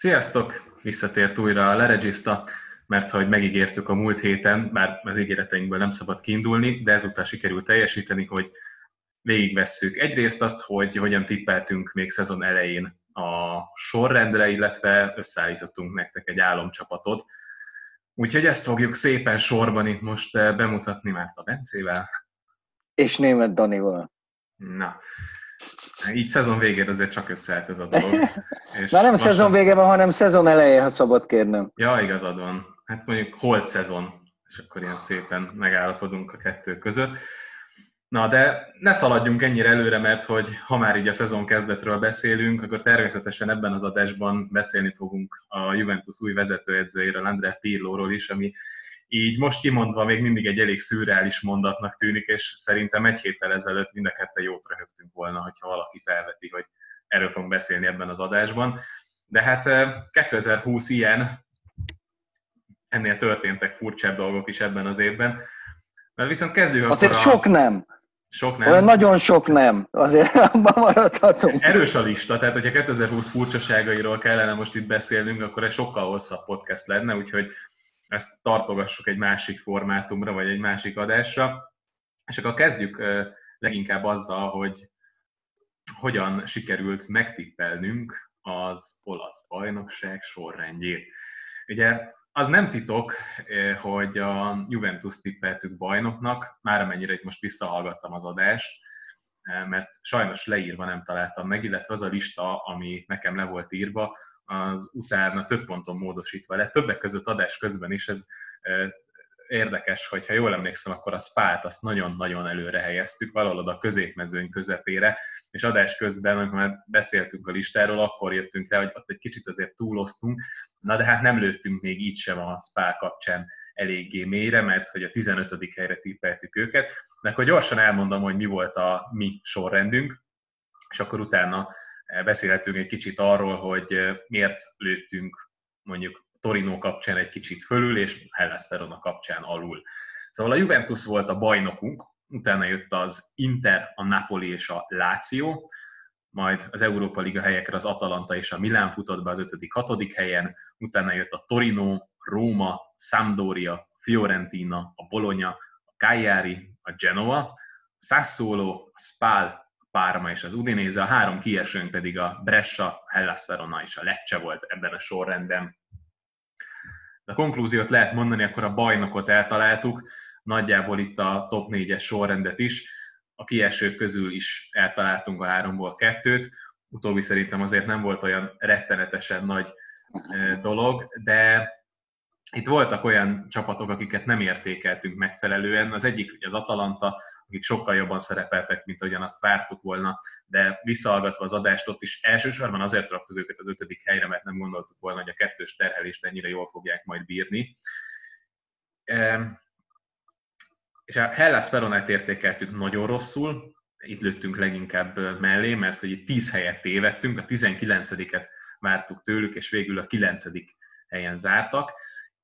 Sziasztok! Visszatért újra a Leregista, mert hogy megígértük a múlt héten, bár az ígéreteinkből nem szabad kiindulni, de ezúttal sikerült teljesíteni, hogy végigvesszük egyrészt azt, hogy hogyan tippeltünk még szezon elején a sorrendre, illetve összeállítottunk nektek egy álomcsapatot. Úgyhogy ezt fogjuk szépen sorban itt most eh, bemutatni már a Bencével. És német Danival. Na, így szezon végén azért csak összeállt ez a dolog. És Már nem lassan... szezon vége van, hanem szezon eleje, ha szabad kérnem. Ja, igazad van. Hát mondjuk holt szezon, és akkor ilyen szépen megállapodunk a kettő között. Na, de ne szaladjunk ennyire előre, mert hogy ha már így a szezon kezdetről beszélünk, akkor természetesen ebben az adásban beszélni fogunk a Juventus új vezetőedzőjéről, André Pirlóról is, ami így most kimondva még mindig egy elég szürreális mondatnak tűnik, és szerintem egy héttel ezelőtt mind a ketten jót röhögtünk volna, hogyha valaki felveti, hogy erről fogunk beszélni ebben az adásban. De hát 2020 ilyen, ennél történtek furcsább dolgok is ebben az évben. Mert viszont kezdjük Azért akkor a... sok nem. Sok nem. Olyan nagyon sok nem. Azért abban maradhatunk. Erős a lista, tehát hogyha 2020 furcsaságairól kellene most itt beszélnünk, akkor egy sokkal hosszabb podcast lenne, úgyhogy ezt tartogassuk egy másik formátumra, vagy egy másik adásra. És akkor kezdjük leginkább azzal, hogy hogyan sikerült megtippelnünk az olasz bajnokság sorrendjét. Ugye az nem titok, hogy a Juventus tippeltük bajnoknak, már amennyire itt most visszahallgattam az adást, mert sajnos leírva nem találtam meg, illetve az a lista, ami nekem le volt írva, az utána több ponton módosítva lett. Többek között adás közben is ez érdekes, hogy ha jól emlékszem, akkor a spát azt nagyon-nagyon előre helyeztük, valahol a középmezőny közepére, és adás közben, amikor már beszéltünk a listáról, akkor jöttünk rá, hogy ott egy kicsit azért túloztunk, na de hát nem lőttünk még így sem a spá kapcsán eléggé mélyre, mert hogy a 15. helyre tippeltük őket. De akkor gyorsan elmondom, hogy mi volt a mi sorrendünk, és akkor utána beszélhetünk egy kicsit arról, hogy miért lőttünk mondjuk Torino kapcsán egy kicsit fölül, és Hellas Verona kapcsán alul. Szóval a Juventus volt a bajnokunk, utána jött az Inter, a Napoli és a Lazio, majd az Európa Liga helyekre az Atalanta és a Milán futott be az 5.-6. helyen, utána jött a Torino, Róma, Sampdoria, Fiorentina, a Bologna, a Cagliari, a Genoa, Sassuolo, a Spal, Párma és az Udinese, a három kiesőnk pedig a Brescia, Hellas Verona és a Lecce volt ebben a sorrendben. De a konklúziót lehet mondani, akkor a bajnokot eltaláltuk, nagyjából itt a top 4-es sorrendet is, a kiesők közül is eltaláltunk a háromból kettőt, utóbbi szerintem azért nem volt olyan rettenetesen nagy dolog, de itt voltak olyan csapatok, akiket nem értékeltünk megfelelően. Az egyik az Atalanta, akik sokkal jobban szerepeltek, mint ahogyan azt vártuk volna, de visszahallgatva az adást ott is elsősorban azért raktuk őket az ötödik helyre, mert nem gondoltuk volna, hogy a kettős terhelést ennyire jól fogják majd bírni. És a Hellas Veronát értékeltük nagyon rosszul, itt lőttünk leginkább mellé, mert hogy itt 10 helyet tévedtünk, a 19-et vártuk tőlük, és végül a 9. helyen zártak,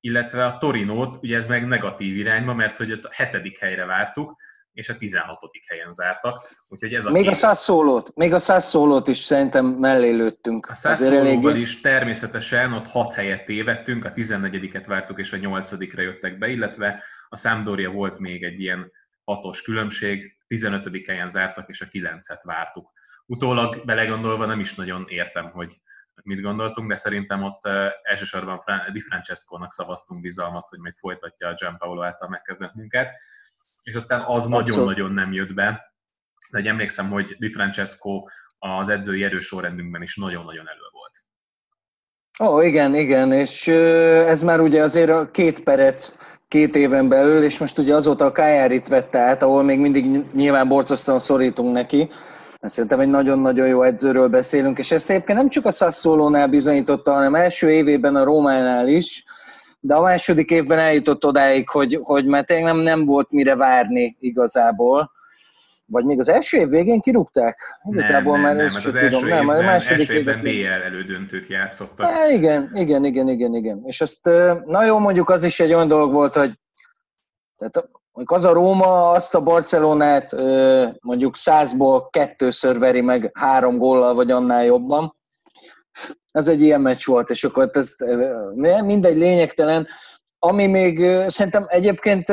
illetve a Torinót, ugye ez meg negatív irányba, mert hogy a hetedik helyre vártuk, és a 16. helyen zártak. Úgyhogy ez a még két... a Sasszólót, még a Sasszólót is szerintem mellé lőttünk. A Sasszólóval elég... is természetesen ott 6 helyet tévedtünk, a 14-et vártuk, és a 8-ra jöttek be, illetve a Sampdoria volt még egy ilyen hatos különbség, 15. helyen zártak, és a 9-et vártuk. Utólag belegondolva nem is nagyon értem, hogy mit gondoltunk, de szerintem ott elsősorban Di Francesco-nak szavaztunk bizalmat, hogy majd folytatja a Gianpaolo által megkezdett munkát és aztán az nagyon-nagyon nem jött be. De egy emlékszem, hogy Di Francesco az edzői erősorrendünkben is nagyon-nagyon elő volt. Ó, igen, igen, és ez már ugye azért a két perec két éven belül, és most ugye azóta a Kájárit vette át, ahol még mindig nyilván borzasztóan szorítunk neki. Szerintem egy nagyon-nagyon jó edzőről beszélünk, és ezt egyébként nem csak a Sassuolo-nál bizonyította, hanem első évében a Rómánál is, de a második évben eljutott odáig, hogy, hogy mert nem, nem volt mire várni igazából. Vagy még az első év végén kirúgták? Igazából nem, már nem, nem, az tudom. Évben, nem, a második első évben BL elődöntőt játszottak. Há, igen, igen, igen, igen, igen. És azt, na jó, mondjuk az is egy olyan dolog volt, hogy tehát az a Róma azt a Barcelonát mondjuk százból kettőször veri meg három góllal, vagy annál jobban. Ez egy ilyen meccs volt, és akkor ez mindegy lényegtelen. Ami még szerintem egyébként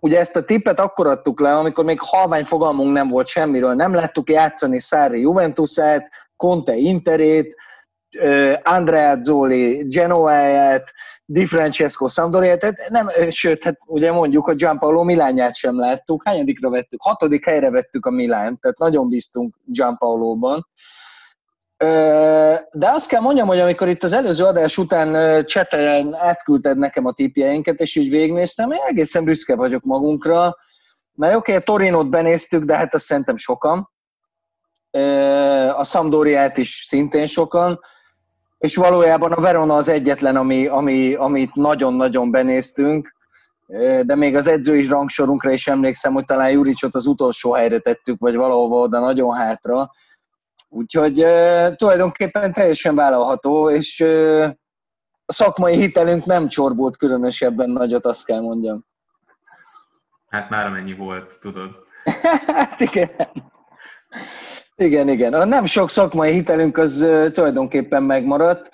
ugye ezt a tippet akkor adtuk le, amikor még halvány fogalmunk nem volt semmiről. Nem láttuk játszani Szári Juventusát, Conte Interét, Andrea Zoli Genoa-ját, Di Francesco Sampdoria, tehát nem, sőt, hát ugye mondjuk a Gianpaolo Milányát sem láttuk, hányadikra vettük? Hatodik helyre vettük a Milánt, tehát nagyon bíztunk Gianpaolo-ban. De azt kell mondjam, hogy amikor itt az előző adás után csetelen átküldted nekem a tipjeinket, és így végignéztem, én egészen büszke vagyok magunkra, mert oké, okay, Torinót benéztük, de hát azt szerintem sokan. A Sampdoriát is szintén sokan és valójában a Verona az egyetlen, ami, ami, amit nagyon-nagyon benéztünk, de még az edzői rangsorunkra is emlékszem, hogy talán Juricsot az utolsó helyre tettük, vagy valahova oda nagyon hátra. Úgyhogy tulajdonképpen teljesen vállalható, és a szakmai hitelünk nem csorbult különösebben nagyot, azt kell mondjam. Hát már amennyi volt, tudod. hát igen. Igen, igen. A nem sok szakmai hitelünk az tulajdonképpen megmaradt.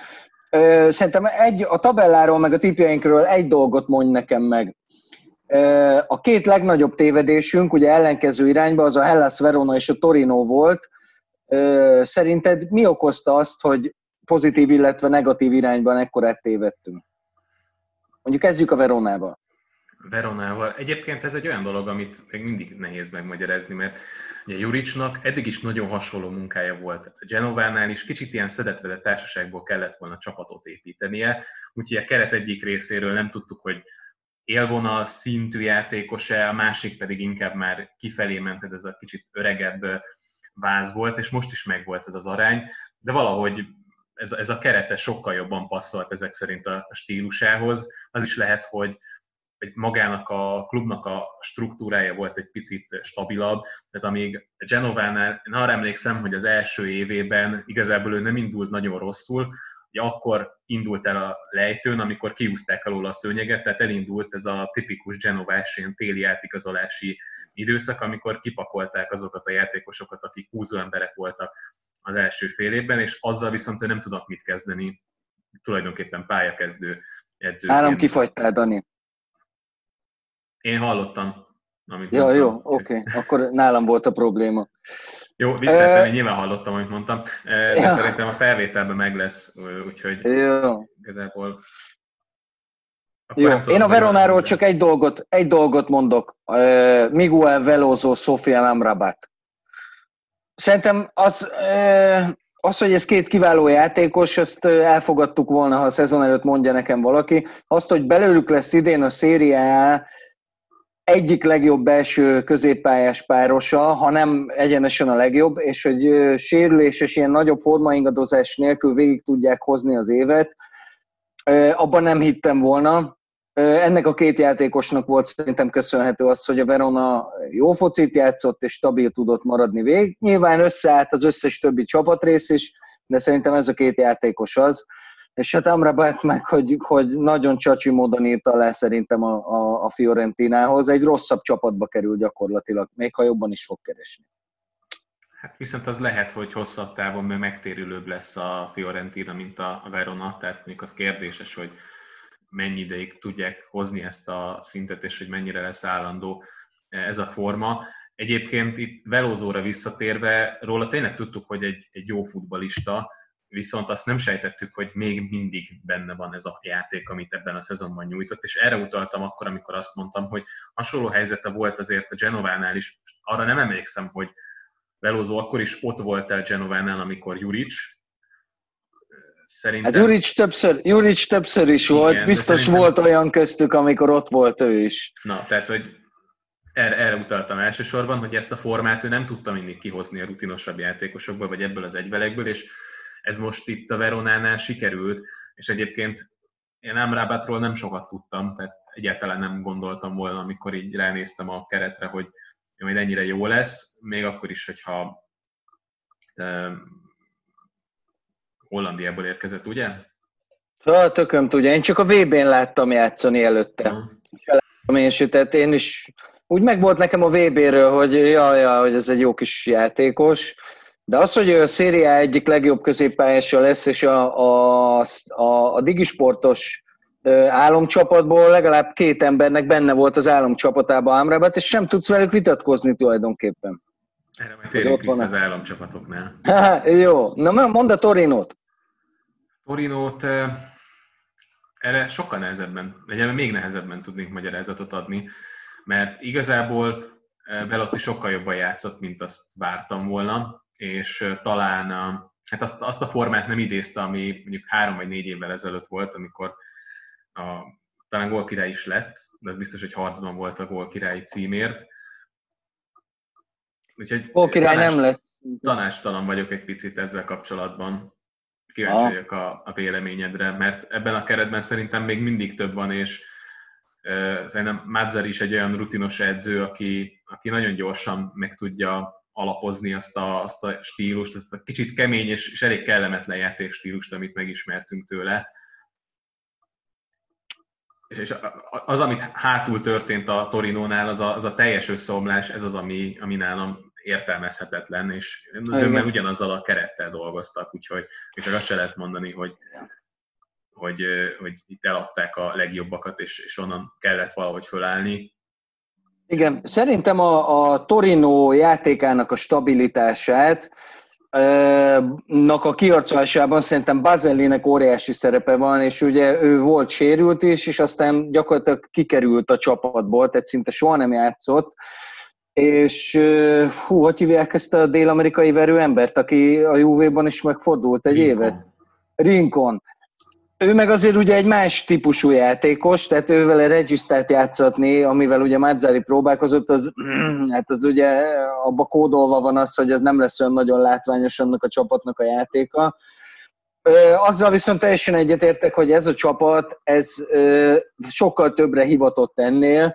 Szerintem egy, a tabelláról, meg a tipjeinkről egy dolgot mondj nekem meg. A két legnagyobb tévedésünk, ugye ellenkező irányba, az a Hellas Verona és a Torino volt. Szerinted mi okozta azt, hogy pozitív, illetve negatív irányban ekkorát tévedtünk? Mondjuk kezdjük a Veronával. Veronával. Egyébként ez egy olyan dolog, amit még mindig nehéz megmagyarázni, mert ugye Juricsnak eddig is nagyon hasonló munkája volt. A Genovánál is kicsit ilyen szedetvedett társaságból kellett volna csapatot építenie, úgyhogy a keret egyik részéről nem tudtuk, hogy élvonal szintű játékos-e, a másik pedig inkább már kifelé ment, ez a kicsit öregebb váz volt, és most is megvolt ez az arány, de valahogy ez, ez a kerete sokkal jobban passzolt ezek szerint a stílusához. Az is lehet, hogy hogy magának a klubnak a struktúrája volt egy picit stabilabb, tehát amíg Genovánál, én arra emlékszem, hogy az első évében igazából ő nem indult nagyon rosszul, hogy akkor indult el a lejtőn, amikor kiúzták alól a szőnyeget, tehát elindult ez a tipikus genovás ilyen téli átigazolási időszak, amikor kipakolták azokat a játékosokat, akik húzó emberek voltak az első fél évben, és azzal viszont ő nem tudott mit kezdeni, tulajdonképpen pályakezdő edző. Állam kifagytál, Dani. Én hallottam. Amit ja, mondtam. jó, oké. Okay. Akkor nálam volt a probléma. Jó, vicceltem, én nyilván hallottam, amit mondtam, de ja. szerintem a felvételben meg lesz, úgyhogy jó. igazából... Jó, tudom, én a Veronáról csak egy dolgot, egy dolgot mondok. Miguel Veloso, Sofia Amrabat. Szerintem az, az, hogy ez két kiváló játékos, ezt elfogadtuk volna, ha a szezon előtt mondja nekem valaki. Azt, hogy belőlük lesz idén a szériá egyik legjobb belső középpályás párosa, ha nem egyenesen a legjobb, és hogy sérülés és ilyen nagyobb formaingadozás nélkül végig tudják hozni az évet, abban nem hittem volna. Ennek a két játékosnak volt szerintem köszönhető az, hogy a Verona jó focit játszott és stabil tudott maradni végig. Nyilván összeállt az összes többi csapatrész is, de szerintem ez a két játékos az, és hát Amrabat meg, hogy, hogy nagyon csacsi módon írta le szerintem a, a, a Fiorentinához, egy rosszabb csapatba kerül gyakorlatilag, még ha jobban is fog keresni. Hát viszont az lehet, hogy hosszabb távon megtérülőbb lesz a Fiorentina, mint a Verona, tehát még az kérdéses, hogy mennyi ideig tudják hozni ezt a szintet, és hogy mennyire lesz állandó ez a forma. Egyébként itt Velózóra visszatérve, róla tényleg tudtuk, hogy egy, egy jó futbalista, viszont azt nem sejtettük, hogy még mindig benne van ez a játék, amit ebben a szezonban nyújtott, és erre utaltam akkor, amikor azt mondtam, hogy hasonló helyzete volt azért a Genovánál is, arra nem emlékszem, hogy Velozó akkor is ott volt el Genovánál, amikor Juric, Szerintem... Hát Juric többször, Juric többször is Igen, volt, biztos szerintem... volt olyan köztük, amikor ott volt ő is. Na, tehát, hogy erre, erre utaltam elsősorban, hogy ezt a formát ő nem tudta mindig kihozni a rutinosabb játékosokból, vagy ebből az egyvelekből, és ez most itt a Veronánál sikerült, és egyébként én Amrabatról nem sokat tudtam, tehát egyáltalán nem gondoltam volna, amikor így ránéztem a keretre, hogy majd ennyire jó lesz, még akkor is, hogyha Hollandiából érkezett, ugye? Szóval tököm tudja, én csak a VB-n láttam játszani előtte. Uh-huh. Én, tehát én is úgy meg volt nekem a VB-ről, hogy ja, ja, hogy ez egy jó kis játékos, De az, hogy a szériá egyik legjobb középpályása lesz, és a, a, a, a digisportos álomcsapatból legalább két embernek benne volt az álomcsapatában Ámrábat, és sem tudsz velük vitatkozni tulajdonképpen. Erre majd térjünk vissza az államcsapatoknál. jó, na mondd a Torinót. Torinót erre sokkal nehezebben, vagy még nehezebben tudnék magyarázatot adni, mert igazából Belotti sokkal jobban játszott, mint azt vártam volna, és talán a, hát azt, azt a formát nem idézte, ami mondjuk három vagy négy évvel ezelőtt volt, amikor a, talán gólkirály is lett, de ez biztos, hogy harcban volt a gólkirályi címért. Úgyhogy gólkirály tanás, nem lett. Tanástalan vagyok egy picit ezzel kapcsolatban. Kíváncsi ah. vagyok a, a véleményedre, mert ebben a keretben szerintem még mindig több van, és uh, szerintem Madzar is egy olyan rutinos edző, aki, aki nagyon gyorsan meg tudja alapozni azt a, azt a stílust, ezt a kicsit kemény és, és elég kellemetlen játékstílust, amit megismertünk tőle. És az, amit hátul történt a Torinónál, az a, az a teljes összeomlás, ez az, ami, ami nálam értelmezhetetlen, és az önben ugyanazzal a kerettel dolgoztak, úgyhogy csak azt se lehet mondani, hogy, hogy, hogy itt eladták a legjobbakat, és, és onnan kellett valahogy fölállni. Igen, szerintem a, a Torino játékának a stabilitását nak a kiarcolásában szerintem Bazellinek óriási szerepe van, és ugye ő volt sérült is, és aztán gyakorlatilag kikerült a csapatból, tehát szinte soha nem játszott, és hú, hogy hívják ezt a dél-amerikai verőembert, aki a Juve-ban is megfordult egy Rincon. évet? Rincon. Ő meg azért ugye egy más típusú játékos, tehát ővel regisztrált játszatni, amivel ugye Mazzari próbálkozott, az, hát az ugye abba kódolva van az, hogy ez nem lesz olyan nagyon látványos annak a csapatnak a játéka. Azzal viszont teljesen egyetértek, hogy ez a csapat, ez sokkal többre hivatott ennél,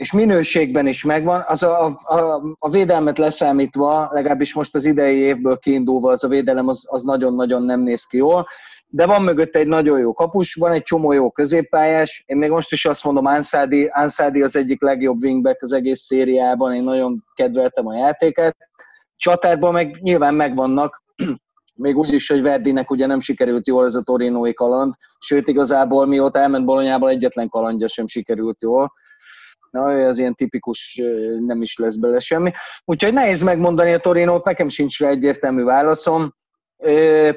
és minőségben is megvan, az a, a, a védelmet leszámítva, legalábbis most az idei évből kiindulva, az a védelem az, az nagyon-nagyon nem néz ki jól, de van mögötte egy nagyon jó kapus, van egy csomó jó középpályás, én még most is azt mondom, Ansádi, Ansádi az egyik legjobb wingback az egész szériában, én nagyon kedveltem a játéket, csatárban meg nyilván megvannak, még úgy is, hogy Verdinek ugye nem sikerült jól ez a torinói kaland, sőt igazából mióta elment Bolonyából egyetlen kalandja sem sikerült jól, Na, az ilyen tipikus, nem is lesz bele semmi. Úgyhogy nehéz megmondani a Torinót, nekem sincs rá egyértelmű válaszom.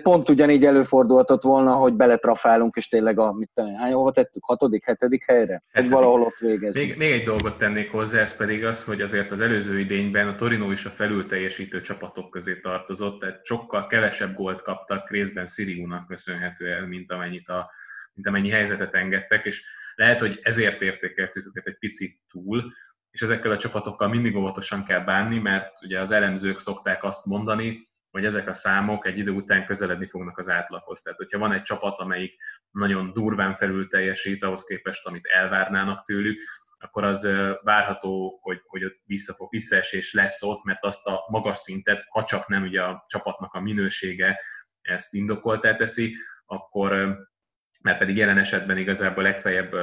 Pont ugyanígy előfordulhatott volna, hogy beletrafálunk, és tényleg a, mit hány hova tettük? Hatodik, hetedik helyre? Hetedik. valahol ott végezni. Még, még, egy dolgot tennék hozzá, ez pedig az, hogy azért az előző idényben a Torino is a felül teljesítő csapatok közé tartozott, tehát sokkal kevesebb gólt kaptak részben Siriúnak köszönhetően, mint amennyit a, mint amennyi helyzetet engedtek, és lehet, hogy ezért értékeltük őket egy picit túl, és ezekkel a csapatokkal mindig óvatosan kell bánni, mert ugye az elemzők szokták azt mondani, hogy ezek a számok egy idő után közeledni fognak az átlaghoz. Tehát, hogyha van egy csapat, amelyik nagyon durván felül teljesít ahhoz képest, amit elvárnának tőlük, akkor az várható, hogy, hogy ott visszafog, visszaesés lesz ott, mert azt a magas szintet, ha csak nem ugye a csapatnak a minősége ezt indokoltá teszi, akkor mert pedig jelen esetben igazából legfeljebb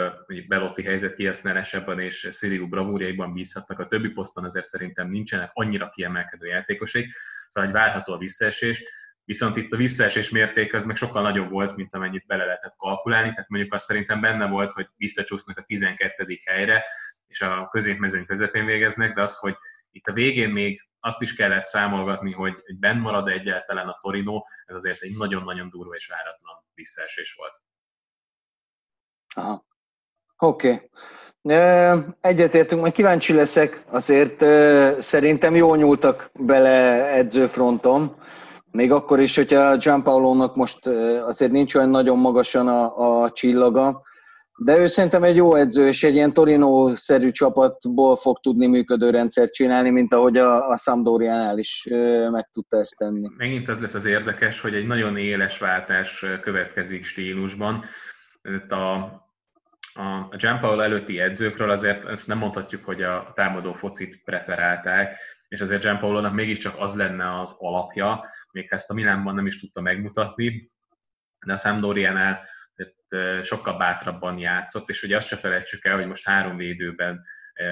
Belotti helyzet kihasználásában és Sziriu bravúrjaiban bízhatnak, a többi poszton azért szerintem nincsenek annyira kiemelkedő játékosai, szóval egy várható a visszaesés, viszont itt a visszaesés mérték az meg sokkal nagyobb volt, mint amennyit bele lehetett kalkulálni, tehát mondjuk azt szerintem benne volt, hogy visszacsúsznak a 12. helyre, és a középmezőny közepén végeznek, de az, hogy itt a végén még azt is kellett számolgatni, hogy, hogy benn marad egyáltalán a Torino, ez azért egy nagyon-nagyon durva és váratlan visszaesés volt. Aha. Oké. Okay. Egyetértünk, majd kíváncsi leszek, azért szerintem jól nyúltak bele edzőfronton, még akkor is, hogyha Gianpaolo-nak most azért nincs olyan nagyon magasan a, a csillaga, de ő szerintem egy jó edző, és egy ilyen Torino-szerű csapatból fog tudni működő rendszert csinálni, mint ahogy a, a Sampdoriánál is meg tudta ezt tenni. Megint az lesz az érdekes, hogy egy nagyon éles váltás következik stílusban a, a Gianpaolo előtti edzőkről azért ezt nem mondhatjuk, hogy a támadó focit preferálták, és azért Gianpaolo-nak mégiscsak az lenne az alapja, még ezt a Milánban nem is tudta megmutatni, de a Sampdoriánál sokkal bátrabban játszott, és ugye azt se felejtsük el, hogy most három védőben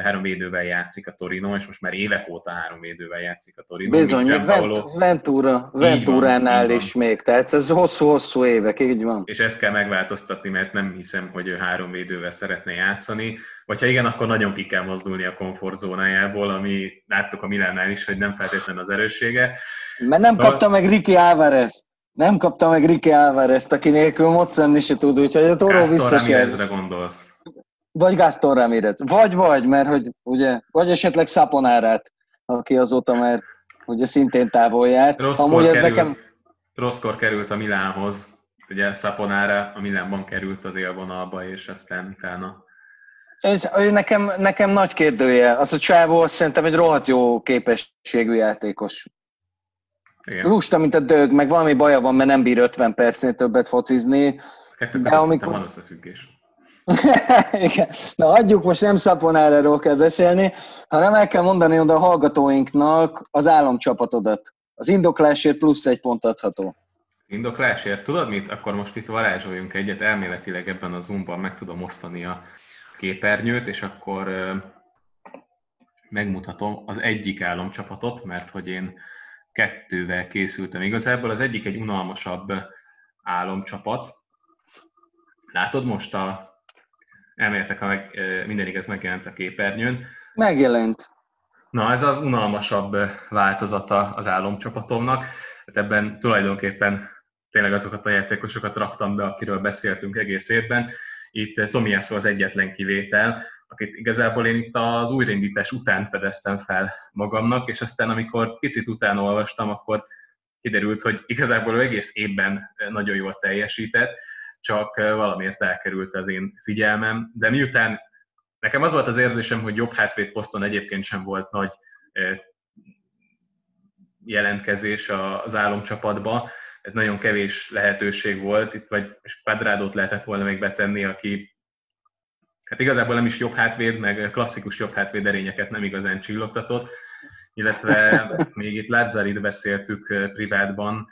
három védővel játszik a Torino, és most már évek óta három védővel játszik a Torino. Bizony, még Vent, Ventura, Venturánál is még, tehát ez hosszú-hosszú évek, így van. És ezt kell megváltoztatni, mert nem hiszem, hogy ő három védővel szeretne játszani, vagy ha igen, akkor nagyon ki kell mozdulni a komfortzónájából, ami láttuk a Milánnál is, hogy nem feltétlenül az erőssége. Mert nem szóval... kapta meg Ricky Álvarez. Nem kapta meg Ricky álvarez aki nélkül moccani se tud, úgyhogy a Toró biztos jelz. gondolsz. Vagy Gaston Ramirez. Vagy, vagy, mert hogy ugye, vagy esetleg Szaponárát, aki azóta már ugye szintén távol jár. Rosszkor Amúgy ez került, nekem... Rosszkor került a Milánhoz, ugye Szaponára a Milánban került az élvonalba, és aztán utána ez, nekem, nekem nagy kérdője. Az a csávó szerintem egy rohadt jó képességű játékos. Igen. Lusta, mint a dög, meg valami baja van, mert nem bír 50 percnél többet focizni. de amikor... van összefüggés. Igen. Na, adjuk, most nem szaponáráról kell beszélni, hanem el kell mondani oda a hallgatóinknak az államcsapatodat. Az indoklásért plusz egy pont adható. Indoklásért? Tudod mit? Akkor most itt varázsoljunk egyet, elméletileg ebben a Zoomban meg tudom osztani a képernyőt, és akkor megmutatom az egyik államcsapatot, mert hogy én kettővel készültem. Igazából az egyik egy unalmasabb álomcsapat. Látod most a elméletek, ha meg, minden igaz megjelent a képernyőn. Megjelent. Na, ez az unalmasabb változata az álomcsapatomnak. Hát ebben tulajdonképpen tényleg azokat a játékosokat raktam be, akiről beszéltünk egész évben. Itt Tomiasso az egyetlen kivétel, akit igazából én itt az újraindítás után fedeztem fel magamnak, és aztán amikor picit utána olvastam, akkor kiderült, hogy igazából ő egész évben nagyon jól teljesített, csak valamiért elkerült az én figyelmem, de miután nekem az volt az érzésem, hogy jobb hátvéd poszton egyébként sem volt nagy jelentkezés az álomcsapatba, tehát nagyon kevés lehetőség volt, itt vagy Quadrádót lehetett volna még betenni, aki hát igazából nem is jobb hátvéd, meg klasszikus jobb hátvéd erényeket nem igazán csillogtatott, illetve még itt Lazzarit beszéltük privátban,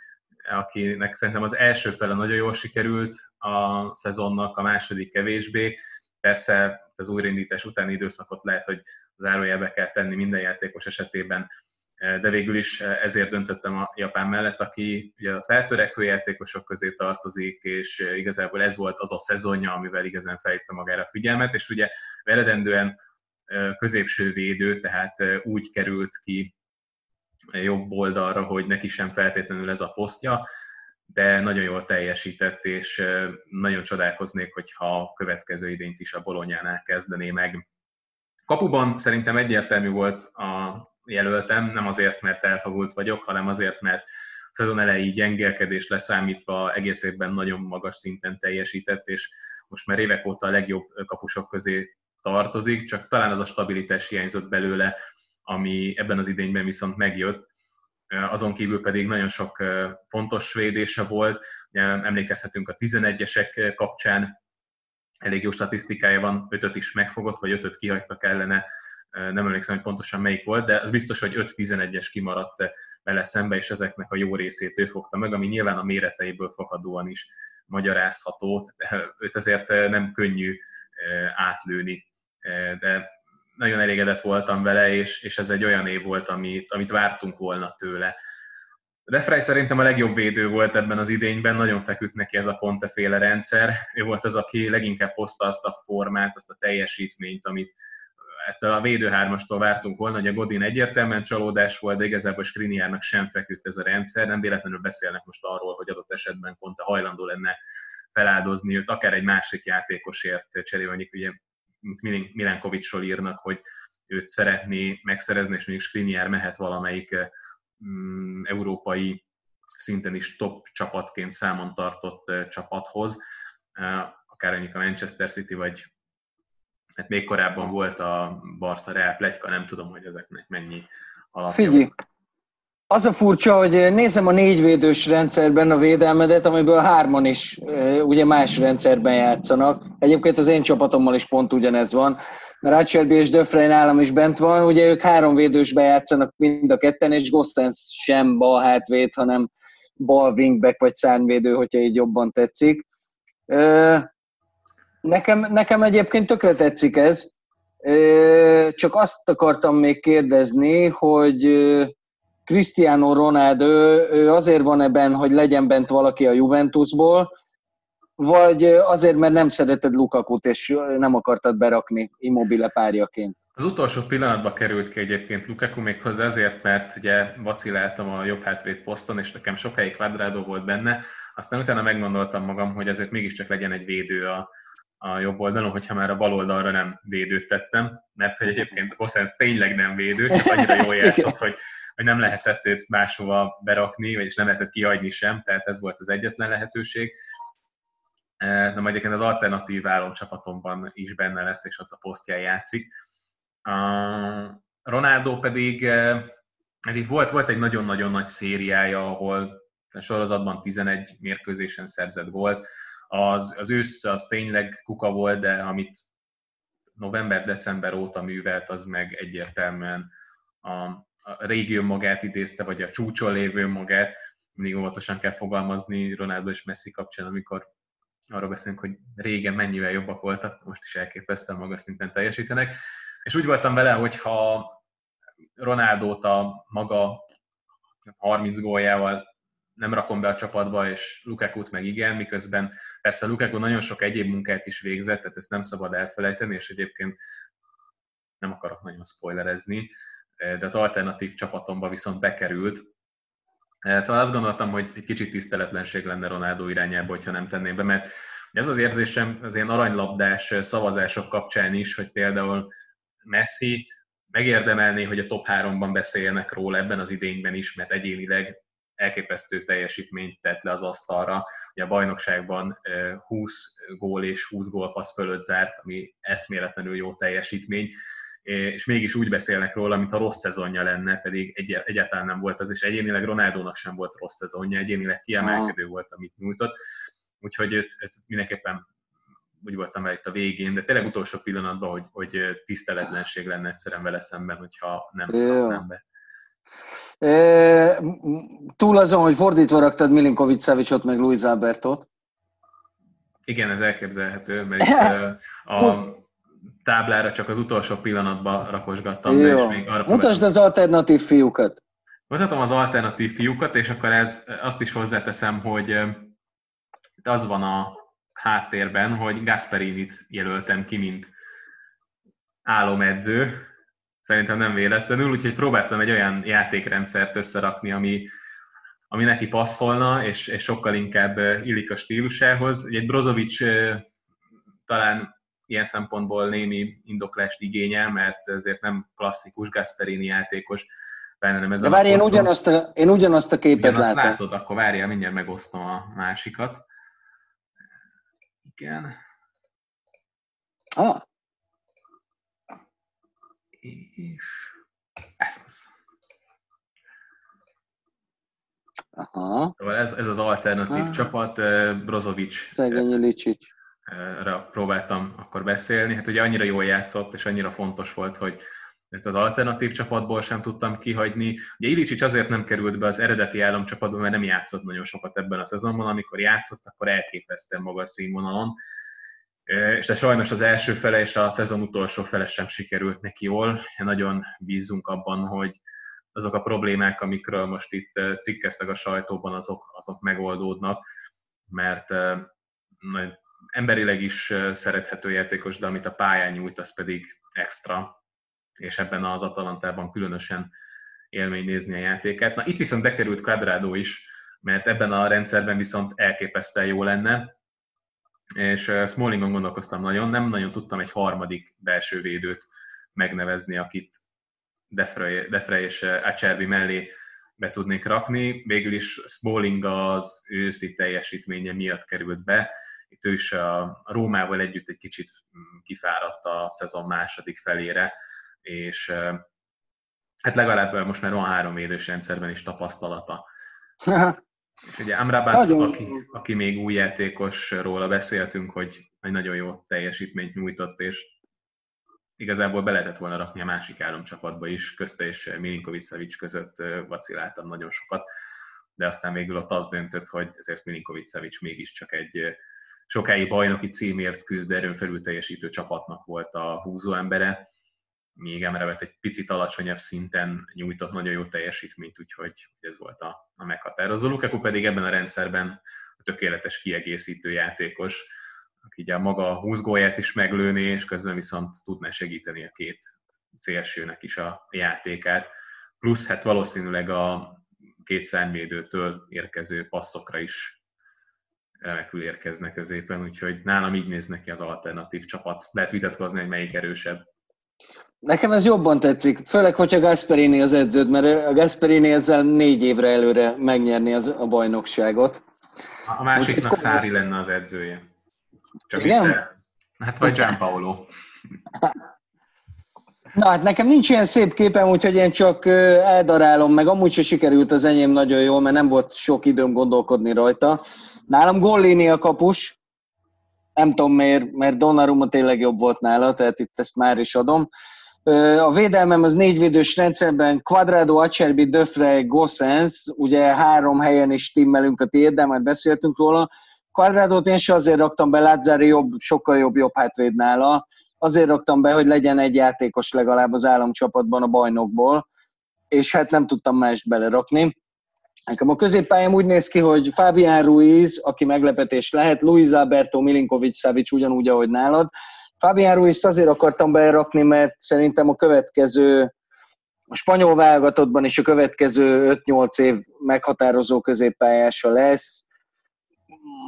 akinek szerintem az első fele nagyon jól sikerült a szezonnak, a második kevésbé. Persze az újraindítás utáni időszakot lehet, hogy zárójelbe kell tenni minden játékos esetében, de végül is ezért döntöttem a Japán mellett, aki ugye a feltörekvő játékosok közé tartozik, és igazából ez volt az a szezonja, amivel igazán felhívta magára a figyelmet, és ugye eredendően középső védő, tehát úgy került ki jobb oldalra, hogy neki sem feltétlenül ez a posztja, de nagyon jól teljesített, és nagyon csodálkoznék, hogyha a következő idényt is a Bolonyánál kezdené meg. Kapuban szerintem egyértelmű volt a jelöltem, nem azért, mert elfogult vagyok, hanem azért, mert a szezon elejé gyengélkedés leszámítva egész évben nagyon magas szinten teljesített, és most már évek óta a legjobb kapusok közé tartozik, csak talán az a stabilitás hiányzott belőle, ami ebben az idényben viszont megjött. Azon kívül pedig nagyon sok fontos védése volt. Emlékezhetünk a 11-esek kapcsán, elég jó statisztikája van, ötöt is megfogott, vagy ötöt kihagytak ellene nem emlékszem, hogy pontosan melyik volt, de az biztos, hogy 5-11-es kimaradt vele szembe, és ezeknek a jó részét ő fogta meg, ami nyilván a méreteiből fakadóan is magyarázható. Őt azért nem könnyű átlőni, de nagyon elégedett voltam vele, és, és ez egy olyan év volt, amit, amit vártunk volna tőle. Refrey szerintem a legjobb védő volt ebben az idényben, nagyon feküdt neki ez a Conte-féle rendszer. Ő volt az, aki leginkább hozta azt a formát, azt a teljesítményt, amit, ettől a védőhármastól vártunk volna, hogy a Godin egyértelműen csalódás volt, de igazából Skriniárnak sem feküdt ez a rendszer, nem véletlenül beszélnek most arról, hogy adott esetben pont a hajlandó lenne feláldozni őt, akár egy másik játékosért mondjuk ugye Milenkovicsról írnak, hogy őt szeretné megszerezni, és mondjuk Skriniár mehet valamelyik mm, európai szinten is top csapatként számon tartott csapathoz, akár mondjuk a Manchester City vagy hát még korábban volt a Barca Real pletyka, nem tudom, hogy ezeknek mennyi alapja. Figyelj, az a furcsa, hogy nézem a négyvédős rendszerben a védelmedet, amiből hárman is ugye más rendszerben játszanak. Egyébként az én csapatommal is pont ugyanez van. Rácserbi és Döfrey nálam is bent van, ugye ők három védősbe játszanak mind a ketten, és Gossens sem bal hátvéd, hanem bal wingback vagy szárnyvédő, hogyha így jobban tetszik. Nekem, nekem egyébként tökre tetszik ez, Csak azt akartam még kérdezni, hogy Cristiano Ronaldo, ő azért van ebben, hogy legyen bent valaki a Juventusból, vagy azért, mert nem szereted Lukakut, és nem akartad berakni Immobile párjaként? Az utolsó pillanatban került ki egyébként Lukaku hozzá azért, mert ugye vaciláltam a jobb hátvéd poszton, és nekem sokáig Quadrado volt benne, aztán utána meggondoltam magam, hogy ezért mégiscsak legyen egy védő a, a jobb oldalon, hogyha már a bal oldalra nem védőt tettem, mert hogy egyébként Gossens tényleg nem védő, csak annyira jól játszott, hogy, hogy nem lehetett őt máshova berakni, vagyis nem lehetett kihagyni sem, tehát ez volt az egyetlen lehetőség. De majd egyébként az alternatív csapatomban is benne lesz, és ott a posztján játszik. Ronaldo pedig, hát itt volt, volt egy nagyon-nagyon nagy szériája, ahol a sorozatban 11 mérkőzésen szerzett volt. Az, az ősz az tényleg kuka volt, de amit november-december óta művelt, az meg egyértelműen a, a régió magát idézte, vagy a csúcson lévő magát. Mindig óvatosan kell fogalmazni Ronaldo és Messi kapcsán, amikor arról beszélünk, hogy régen mennyivel jobbak voltak, most is elképesztően magas szinten teljesítenek. És úgy voltam vele, hogy ha Ronaldót a maga 30 góljával nem rakom be a csapatba, és Lukaku-t meg igen, miközben persze Lukaku nagyon sok egyéb munkát is végzett, tehát ezt nem szabad elfelejteni, és egyébként nem akarok nagyon spoilerezni, de az alternatív csapatomba viszont bekerült. Szóval azt gondoltam, hogy egy kicsit tiszteletlenség lenne Ronaldo irányába, hogyha nem tenném be, mert ez az érzésem az ilyen aranylabdás szavazások kapcsán is, hogy például Messi megérdemelné, hogy a top 3-ban beszéljenek róla ebben az idényben is, mert egyénileg elképesztő teljesítményt tett le az asztalra. Ugye a bajnokságban 20 gól és 20 gólpassz fölött zárt, ami eszméletlenül jó teljesítmény, és mégis úgy beszélnek róla, mintha rossz szezonja lenne, pedig egy, egyáltalán nem volt az, és egyénileg Ronaldónak sem volt rossz szezonja, egyénileg kiemelkedő volt, amit nyújtott. Úgyhogy őt, őt mindenképpen úgy voltam vele itt a végén, de tényleg utolsó pillanatban, hogy, hogy tiszteletlenség lenne egyszerűen vele szemben, hogyha nem nem be. E, túl azon, hogy fordítva raktad Milinkovic Szavicsot meg Luis Albertot. Igen, ez elképzelhető, mert itt a táblára csak az utolsó pillanatban rakosgattam, Jó. és még arra Mutasd az alternatív fiúkat. Mutatom az alternatív fiúkat, és akkor ez, azt is hozzáteszem, hogy az van a háttérben, hogy Gasperinit jelöltem ki, mint álomedző, szerintem nem véletlenül, úgyhogy próbáltam egy olyan játékrendszert összerakni, ami, ami neki passzolna, és, és sokkal inkább illik a stílusához. Egy Brozovic talán ilyen szempontból némi indoklást igényel, mert ezért nem klasszikus Gasperini játékos, benne nem ez De várj, én ugyanazt, a, én ugyanazt a képet Ugyanazt látom. látod, akkor várjál, mindjárt megosztom a másikat. Igen. Ah. És ez az. Aha. Szóval ez, ez az alternatív ah. csapat, Brozovic. Szegényi Licsics. Próbáltam akkor beszélni. Hát ugye annyira jól játszott, és annyira fontos volt, hogy az alternatív csapatból sem tudtam kihagyni. Ugye Ilicsics azért nem került be az eredeti államcsapatba, mert nem játszott nagyon sokat ebben a szezonban. Amikor játszott, akkor elképesztően magas színvonalon. És de sajnos az első fele és a szezon utolsó fele sem sikerült neki jól. Nagyon bízunk abban, hogy azok a problémák, amikről most itt cikkeztek a sajtóban, azok, azok megoldódnak, mert emberileg is szerethető játékos, de amit a pályán nyújt, az pedig extra és ebben az Atalantában különösen élmény nézni a játékát. Na itt viszont bekerült Quadrado is, mert ebben a rendszerben viszont elképesztően jó lenne, és Smallingon gondolkoztam nagyon, nem nagyon tudtam egy harmadik belső védőt megnevezni, akit Defre, Defre és Acerbi mellé be tudnék rakni. Végül is Smalling az őszi teljesítménye miatt került be. Itt ő is a Rómával együtt egy kicsit mm, kifáradt a szezon második felére, és hát legalább most már van három védős rendszerben is tapasztalata. és ugye Amrabat, aki, aki még új játékosról beszéltünk, hogy egy nagyon jó teljesítményt nyújtott, és igazából be lehetett volna rakni a másik három csapatba is, közte és Milinkovic között vaciláltam nagyon sokat, de aztán végül ott az döntött, hogy ezért Milinkovic mégiscsak egy sokáig bajnoki címért küzd erőn felül teljesítő csapatnak volt a húzó embere, még emellett egy picit alacsonyabb szinten nyújtott nagyon jó teljesítményt, úgyhogy ez volt a, a meghatározó. Lukaku pedig ebben a rendszerben a tökéletes kiegészítő játékos, aki ugye maga a húzgóját is meglőné, és közben viszont tudná segíteni a két szélsőnek is a játékát. Plusz hát valószínűleg a két szárnyvédőtől érkező passzokra is remekül érkeznek középen, úgyhogy nálam így néz neki az alternatív csapat. Lehet vitatkozni, hogy melyik erősebb. Nekem ez jobban tetszik, főleg, hogyha Gasperini az edződ, mert a Gasperini ezzel négy évre előre megnyerni az, a bajnokságot. A másiknak Úgy, Szári lenne az edzője. Csak Igen? Vicce. Hát vagy Gianpaolo. Na hát nekem nincs ilyen szép képem, úgyhogy én csak eldarálom, meg amúgy se sikerült az enyém nagyon jól, mert nem volt sok időm gondolkodni rajta. Nálam Gollini a kapus, nem tudom miért, mert Donnarumma tényleg jobb volt nála, tehát itt ezt már is adom. A védelmem az négyvédős rendszerben Quadrado, Acerbi, Döfre, Gossens, ugye három helyen is timmelünk a tiéd, de már beszéltünk róla. Quadradot én se azért raktam be, Lazzari jobb, sokkal jobb jobb hátvéd nála. Azért raktam be, hogy legyen egy játékos legalább az államcsapatban a bajnokból, és hát nem tudtam mást belerakni. Nekem a középpályám úgy néz ki, hogy Fabián Ruiz, aki meglepetés lehet, Luis Alberto, Milinkovic, Savic ugyanúgy, ahogy nálad. Fabián Ruiz azért akartam berakni, mert szerintem a következő a spanyol válogatottban is a következő 5-8 év meghatározó középpályása lesz.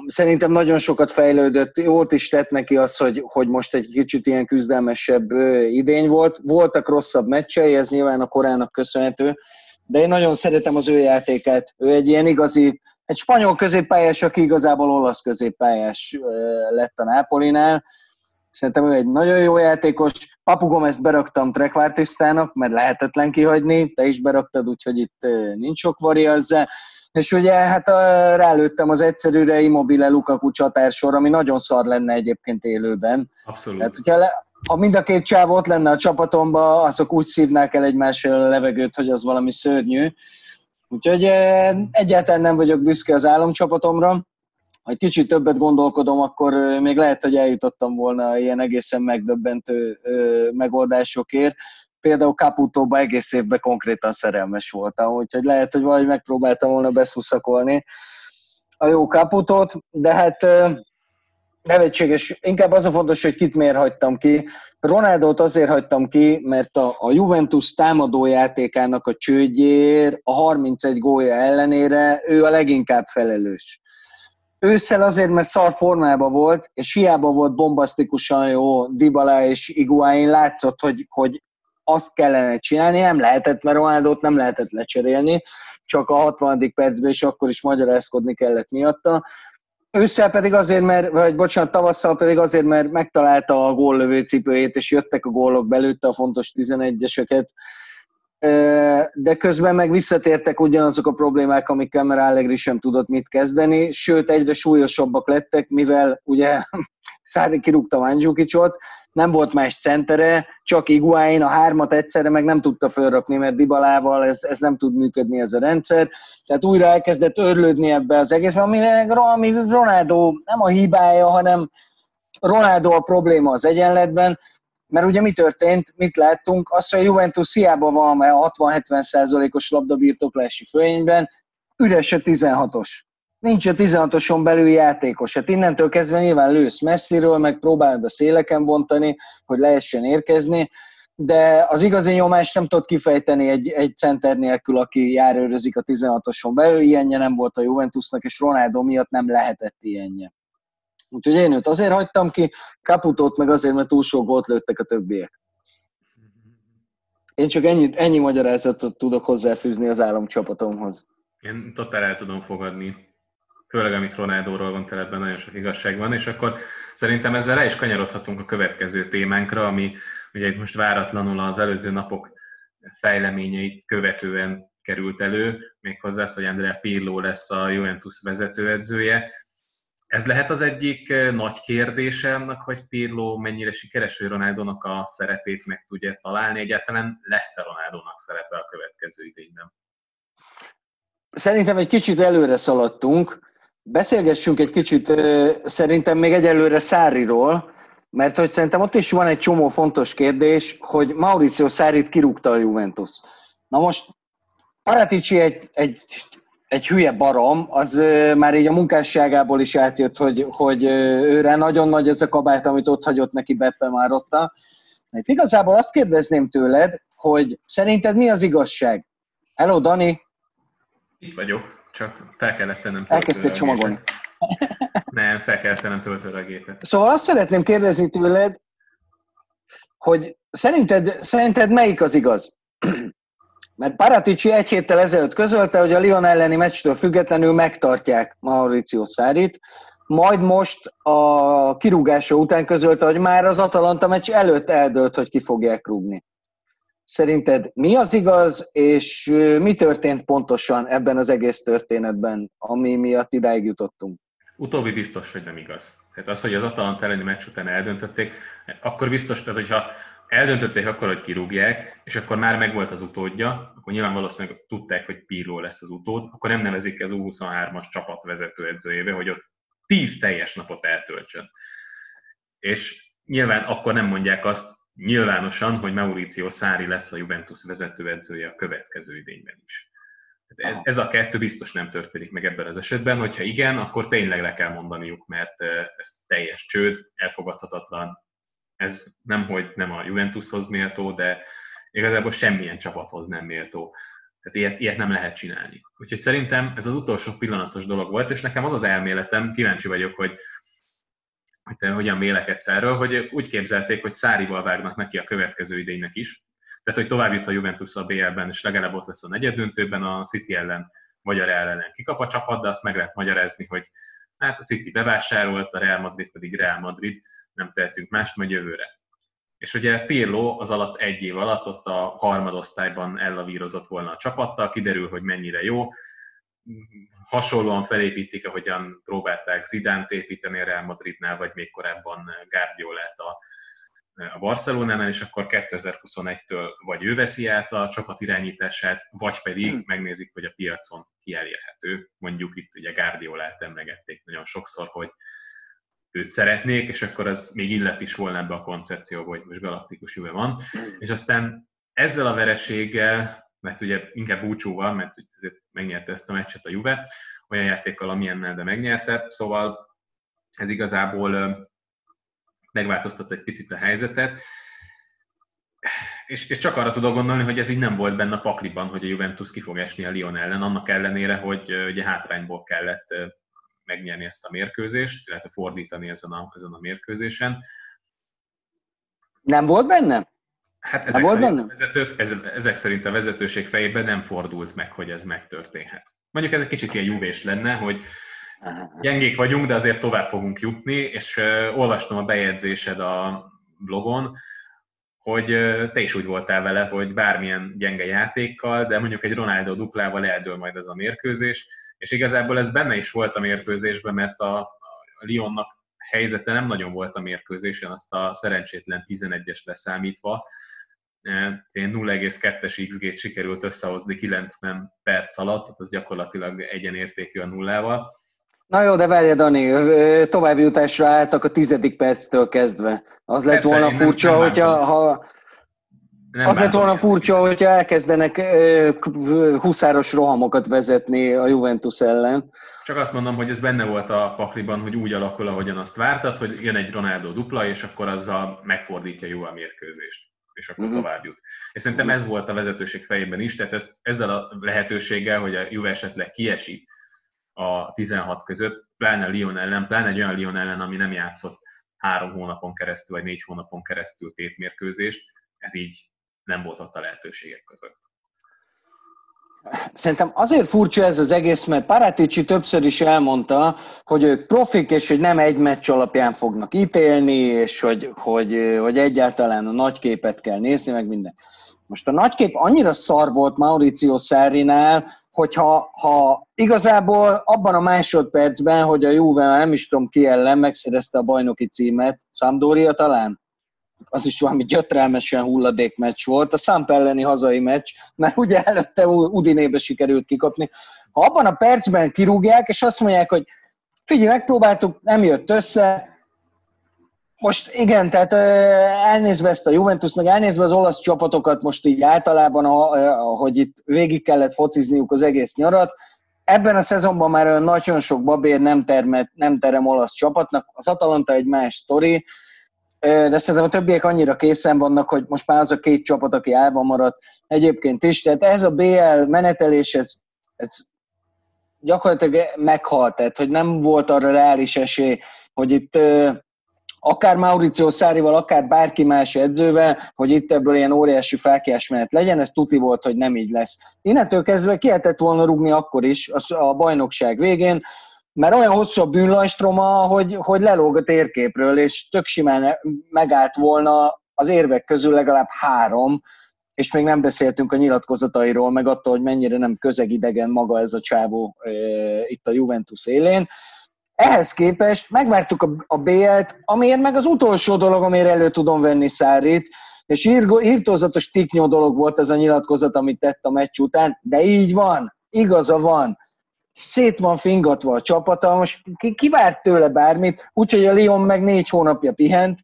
Szerintem nagyon sokat fejlődött, jót is tett neki az, hogy, hogy most egy kicsit ilyen küzdelmesebb idény volt. Voltak rosszabb meccsei, ez nyilván a korának köszönhető, de én nagyon szeretem az ő játékát. Ő egy ilyen igazi, egy spanyol középpályás, aki igazából olasz középpályás lett a Nápolinál. Szerintem ő egy nagyon jó játékos. Papugom ezt beraktam trekvártisztának, mert lehetetlen kihagyni. Te is beraktad, úgyhogy itt nincs sok vari ezzel. És ugye hát rálőttem az egyszerűre Immobile Lukaku csatársor, ami nagyon szar lenne egyébként élőben. Abszolút. Tehát, hogyha le, ha mind a két csáv ott lenne a csapatomba, azok úgy szívnák el egymással a levegőt, hogy az valami szörnyű. Úgyhogy eh, egyáltalán nem vagyok büszke az államcsapatomra. Ha egy kicsit többet gondolkodom, akkor eh, még lehet, hogy eljutottam volna ilyen egészen megdöbbentő eh, megoldásokért. Például Caputóba egész évben konkrétan szerelmes voltam, úgyhogy lehet, hogy valahogy megpróbáltam volna beszuszakolni a jó Caputót, de hát nevetséges, inkább az a fontos, hogy kit miért hagytam ki. Ronaldot azért hagytam ki, mert a, a Juventus támadójátékának a csődjér, a 31 gólya ellenére ő a leginkább felelős. Ősszel azért, mert szar formában volt, és hiába volt bombasztikusan jó Dybala és Iguain, látszott, hogy, hogy azt kellene csinálni, nem lehetett, mert Ronaldot nem lehetett lecserélni, csak a 60. percben, és akkor is magyarázkodni kellett miatta. Ősszel pedig azért, mert, vagy bocsánat, tavasszal pedig azért, mert megtalálta a góllövő cipőjét, és jöttek a gólok belőtte a fontos 11-eseket, de közben meg visszatértek ugyanazok a problémák, amikkel már Allegri sem tudott mit kezdeni, sőt egyre súlyosabbak lettek, mivel ugye Szári kirúgta Mandzukicsot, nem volt más centere, csak Iguain, a hármat egyszerre meg nem tudta fölrakni, mert Dibalával ez, ez nem tud működni ez a rendszer. Tehát újra elkezdett örlődni ebbe az egészben, ami, ami Ronaldo nem a hibája, hanem Ronaldo a probléma az egyenletben, mert ugye mi történt, mit láttunk? Azt, hogy a Juventus hiába van a 60-70 százalékos labdabirtoklási fölényben, üres a 16-os. Nincs a 16-oson belül játékos. Hát innentől kezdve nyilván lősz messziről, meg próbálod a széleken bontani, hogy lehessen érkezni, de az igazi nyomást nem tudod kifejteni egy, egy center nélkül, aki járőrözik a 16-oson belül. Ilyenje nem volt a Juventusnak, és Ronaldo miatt nem lehetett ilyenje. Úgyhogy én őt azért hagytam ki, Caputót meg azért, mert túl sok volt lőttek a többiek. Én csak ennyi, ennyi magyarázatot tudok hozzáfűzni az államcsapatomhoz. Én totál el tudom fogadni. Főleg, amit Ronaldóról van ebben nagyon sok igazság van, és akkor szerintem ezzel le is kanyarodhatunk a következő témánkra, ami ugye itt most váratlanul az előző napok fejleményeit követően került elő, méghozzá az, hogy Andrea Pirlo lesz a Juventus vezetőedzője. Ez lehet az egyik eh, nagy kérdése annak, hogy Pirlo mennyire sikeres, hogy Ronaldónak a szerepét meg tudja találni. Egyáltalán lesz-e Ronaldónak szerepe a következő idényben? Szerintem egy kicsit előre szaladtunk, beszélgessünk egy kicsit szerintem még egyelőre Száriról, mert hogy szerintem ott is van egy csomó fontos kérdés, hogy Mauricio Szárit kirúgta a Juventus. Na most Paratici egy, egy, egy hülye barom, az már így a munkásságából is átjött, hogy, hogy őre nagyon nagy ez a kabát, amit ott hagyott neki Beppe Márotta. Hát igazából azt kérdezném tőled, hogy szerinted mi az igazság? Hello, Dani! Itt vagyok, csak fel kellett tennem Elkezdtél csomagolni. Nem, fel kellett tennem töltőre a gépet. Szóval azt szeretném kérdezni tőled, hogy szerinted, szerinted melyik az igaz? Mert Paratici egy héttel ezelőtt közölte, hogy a Lyon elleni meccstől függetlenül megtartják Mauricio Szárit, majd most a kirúgása után közölte, hogy már az Atalanta meccs előtt eldőlt, hogy ki fogják rúgni. Szerinted mi az igaz, és mi történt pontosan ebben az egész történetben, ami miatt idáig jutottunk? Utóbbi biztos, hogy nem igaz. Tehát az, hogy az Atalanta elleni meccs után eldöntötték, akkor biztos, tehát hogyha eldöntötték akkor, hogy kirúgják, és akkor már megvolt az utódja, akkor nyilván valószínűleg tudták, hogy Pirlo lesz az utód, akkor nem nevezik az U23-as csapat vezetőedzőjébe, hogy ott 10 teljes napot eltöltsön. És nyilván akkor nem mondják azt nyilvánosan, hogy Mauricio Szári lesz a Juventus vezetőedzője a következő idényben is. Ez, ez a kettő biztos nem történik meg ebben az esetben, hogyha igen, akkor tényleg le kell mondaniuk, mert ez teljes csőd, elfogadhatatlan, ez nem, hogy nem a Juventushoz méltó, de igazából semmilyen csapathoz nem méltó. Tehát ilyet, ilyet nem lehet csinálni. Úgyhogy szerintem ez az utolsó pillanatos dolog volt, és nekem az az elméletem, kíváncsi vagyok, hogy, hogy te hogyan vélekedsz erről, hogy úgy képzelték, hogy Szárival vágnak neki a következő idénynek is, tehát hogy tovább jut a Juventus a BL-ben, és legalább ott lesz a negyeddöntőben, a City ellen vagy a Real ellen kikap a csapat, de azt meg lehet magyarázni, hogy hát a City bevásárolt, a Real Madrid pedig Real Madrid, nem tehetünk mást, majd jövőre. És ugye Pirlo az alatt egy év alatt ott a harmadosztályban ellavírozott volna a csapattal, kiderül, hogy mennyire jó. Hasonlóan felépítik, ahogyan próbálták Zidánt építeni a Real Madridnál, vagy még korábban Guardiolát a, a Barcelonánál, és akkor 2021-től vagy ő veszi át a csapat irányítását, vagy pedig hmm. megnézik, hogy a piacon ki elérhető. Mondjuk itt ugye Guardiolát emlegették nagyon sokszor, hogy őt szeretnék, és akkor az még illet is volna ebbe a koncepcióba, hogy most galaktikus Juve van. Mm. És aztán ezzel a vereséggel, mert ugye inkább búcsúval, mert azért megnyerte ezt a meccset a Juve, olyan játékkal, amilyennel, de megnyerte, szóval ez igazából megváltoztatta egy picit a helyzetet, és, és csak arra tudok gondolni, hogy ez így nem volt benne a pakliban, hogy a Juventus ki fog esni a Lyon ellen, annak ellenére, hogy ugye hátrányból kellett megnyerni ezt a mérkőzést, illetve fordítani ezen a, ezen a mérkőzésen. Nem volt benne? Hát ezek, volt szerint, benne? A vezetők, ez, ezek szerint a vezetőség fejében nem fordult meg, hogy ez megtörténhet. Mondjuk ez egy kicsit ilyen júvés lenne, hogy gyengék vagyunk, de azért tovább fogunk jutni, és uh, olvastam a bejegyzésed a blogon, hogy uh, te is úgy voltál vele, hogy bármilyen gyenge játékkal, de mondjuk egy Ronaldo duplával eldől majd ez a mérkőzés, és igazából ez benne is volt a mérkőzésben, mert a, a Lyonnak helyzete nem nagyon volt a mérkőzésen, azt a szerencsétlen 11-es leszámítva. 0,2-es XG-t sikerült összehozni 90 perc alatt, tehát az gyakorlatilag egyenértékű a nullával. Na jó, de várj, Dani, további jutásra álltak a tizedik perctől kezdve. Az lett Persze, volna furcsa, nem, nem hogyha ha, nem az lett volna furcsa, hogyha elkezdenek huszáros rohamokat vezetni a Juventus ellen. Csak azt mondom, hogy ez benne volt a pakliban, hogy úgy alakul, ahogyan azt vártad, hogy jön egy Ronaldo dupla, és akkor azzal megfordítja jó a mérkőzést és akkor uh-huh. tovább jut. És szerintem ez volt a vezetőség fejében is, tehát ezt, ezzel a lehetőséggel, hogy a Juve esetleg kiesik a 16 között, pláne Lyon ellen, pláne egy olyan Lyon ellen, ami nem játszott három hónapon keresztül, vagy négy hónapon keresztül tétmérkőzést, ez így nem volt ott a lehetőségek között. Szerintem azért furcsa ez az egész, mert Paratici többször is elmondta, hogy ők profik, és hogy nem egy meccs alapján fognak ítélni, és hogy, hogy, hogy egyáltalán a nagy képet kell nézni, meg minden. Most a nagykép annyira szar volt Mauricio Szárinál, hogyha ha igazából abban a másodpercben, hogy a Juve nem is tudom ki ellen megszerezte a bajnoki címet, Sampdoria talán, az is valami gyötrelmesen hulladék meccs volt, a Szamp elleni hazai meccs, mert ugye előtte Udinébe sikerült kikapni. Ha abban a percben kirúgják, és azt mondják, hogy Figyelj, megpróbáltuk, nem jött össze, most igen, tehát elnézve ezt a Juventus, meg elnézve az olasz csapatokat most így általában, hogy itt végig kellett focizniuk az egész nyarat, ebben a szezonban már nagyon sok babér nem, termet, nem terem olasz csapatnak, az Atalanta egy más sztori, de szerintem a többiek annyira készen vannak, hogy most már az a két csapat, aki elvan maradt egyébként is. Tehát ez a BL menetelés, ez, ez gyakorlatilag meghalt, tehát hogy nem volt arra reális esély, hogy itt akár Mauricio Szárival, akár bárki más edzővel, hogy itt ebből ilyen óriási fákiás menet legyen, ez tuti volt, hogy nem így lesz. Innentől kezdve ki lehetett volna rugni akkor is a bajnokság végén, mert olyan hosszú a bűnlajstroma, hogy, hogy lelóg a térképről, és tök simán megállt volna az érvek közül legalább három, és még nem beszéltünk a nyilatkozatairól, meg attól, hogy mennyire nem közegidegen maga ez a csávó e, itt a Juventus élén. Ehhez képest megvártuk a, a BL-t, amiért meg az utolsó dolog, amire elő tudom venni Szárit, és írtózatos tiknyó dolog volt ez a nyilatkozat, amit tett a meccs után, de így van, igaza van. Szét van fingatva a csapata, most ki, ki várt tőle bármit, úgyhogy a Lyon meg négy hónapja pihent,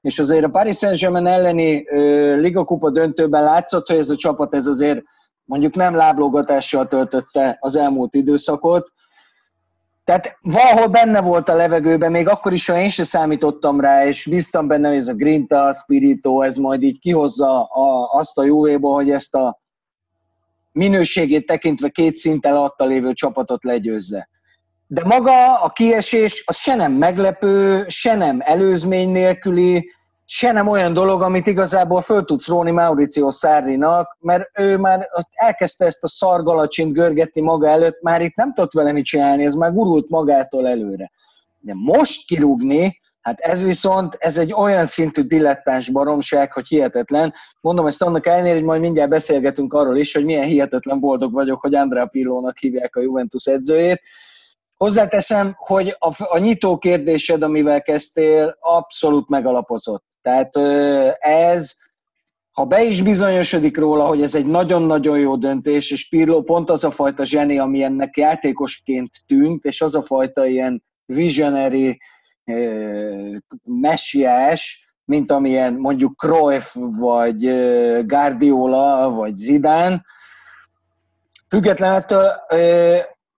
és azért a Paris Saint-Germain elleni ö, Liga Kupa döntőben látszott, hogy ez a csapat ez azért mondjuk nem láblógatással töltötte az elmúlt időszakot, tehát valahol benne volt a levegőben, még akkor is, ha én sem számítottam rá, és bíztam benne, hogy ez a Grinta, a Spirito, ez majd így kihozza a, azt a Juvéból, hogy ezt a minőségét tekintve két szinten alatta lévő csapatot legyőzze. De maga a kiesés az se nem meglepő, se nem előzmény nélküli, se nem olyan dolog, amit igazából föl tudsz róni Mauricio Sarrinak, mert ő már elkezdte ezt a szargalacsint görgetni maga előtt, már itt nem tudott vele mit csinálni, ez már gurult magától előre. De most kirúgni, hát ez viszont, ez egy olyan szintű dilettáns baromság, hogy hihetetlen. Mondom ezt annak ellenére, hogy majd mindjárt beszélgetünk arról is, hogy milyen hihetetlen boldog vagyok, hogy Andrea Pillónak hívják a Juventus edzőjét, Hozzáteszem, hogy a, a nyitó kérdésed, amivel kezdtél, abszolút megalapozott. Tehát ez, ha be is bizonyosodik róla, hogy ez egy nagyon-nagyon jó döntés, és Pirlo pont az a fajta zseni, ami ennek játékosként tűnt, és az a fajta ilyen visionary, messiás, mint amilyen mondjuk Cruyff, vagy Guardiola, vagy Zidane. Függetlenül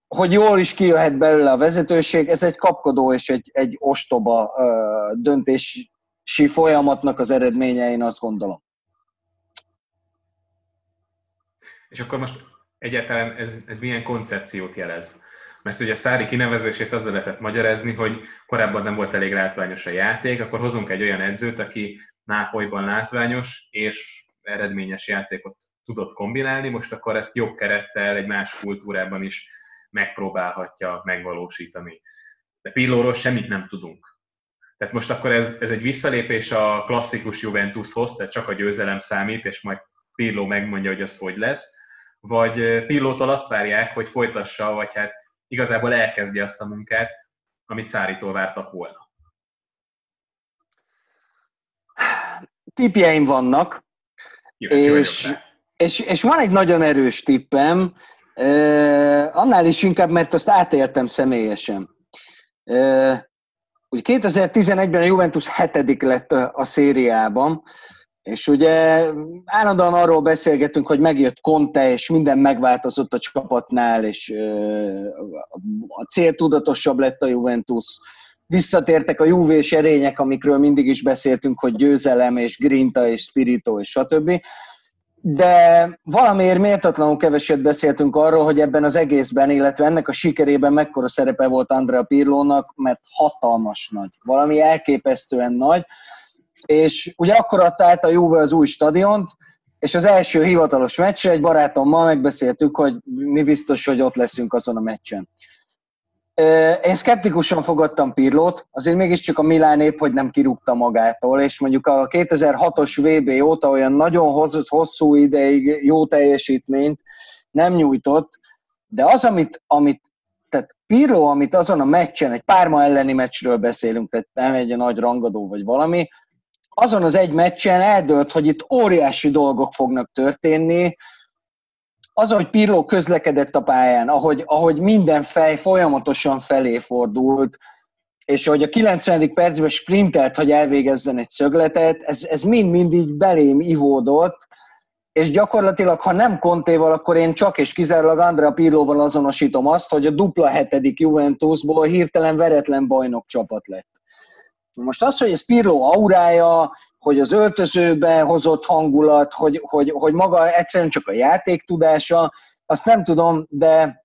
hogy jól is kijöhet belőle a vezetőség, ez egy kapkodó és egy, egy ostoba döntési folyamatnak az eredménye, én azt gondolom. És akkor most egyáltalán ez, ez milyen koncepciót jelez? Mert ugye a Szári kinevezését azzal lehetett magyarázni, hogy korábban nem volt elég látványos a játék, akkor hozunk egy olyan edzőt, aki Nápolyban látványos és eredményes játékot tudott kombinálni, most akkor ezt jobb kerettel, egy más kultúrában is megpróbálhatja megvalósítani. De Pillóról semmit nem tudunk. Tehát most akkor ez, ez egy visszalépés a klasszikus Juventushoz, tehát csak a győzelem számít, és majd Pirlo megmondja, hogy az hogy lesz, vagy Pillótól azt várják, hogy folytassa, vagy hát igazából elkezdi azt a munkát, amit Szárítól vártak volna. Tipjeim vannak, Jó, és, és, és van egy nagyon erős tippem, annál is inkább, mert azt átéltem személyesen. Ugye 2011-ben a Juventus hetedik lett a szériában, és ugye állandóan arról beszélgetünk, hogy megjött Conte, és minden megváltozott a csapatnál, és a cél tudatosabb lett a Juventus. Visszatértek a Juve erények, amikről mindig is beszéltünk, hogy győzelem, és grinta, és spirito, és stb. De valamiért méltatlanul keveset beszéltünk arról, hogy ebben az egészben, illetve ennek a sikerében mekkora szerepe volt Andrea Pirlónak, mert hatalmas nagy, valami elképesztően nagy, és ugye akkor adta át a Juve az új stadiont, és az első hivatalos meccsre egy barátommal megbeszéltük, hogy mi biztos, hogy ott leszünk azon a meccsen. Én szkeptikusan fogadtam Pirlót, azért mégiscsak a Milán épp, hogy nem kirúgta magától, és mondjuk a 2006-os VB óta olyan nagyon hosszú ideig jó teljesítményt nem nyújtott, de az, amit, amit tehát Pirlo, amit azon a meccsen, egy párma elleni meccsről beszélünk, tehát nem egy nagy rangadó vagy valami, azon az egy meccsen eldőlt, hogy itt óriási dolgok fognak történni, az, hogy Pirlo közlekedett a pályán, ahogy, ahogy minden fej folyamatosan felé fordult, és hogy a 90. percben sprintelt, hogy elvégezzen egy szögletet, ez, ez mind-mind így belém ivódott, és gyakorlatilag, ha nem Kontéval, akkor én csak és kizárólag Andrea Pirlóval azonosítom azt, hogy a dupla hetedik Juventusból hirtelen veretlen bajnok csapat lett. Most az, hogy ez Pirlo aurája, hogy az öltözőbe hozott hangulat, hogy, hogy, hogy maga egyszerűen csak a játék tudása, azt nem tudom, de,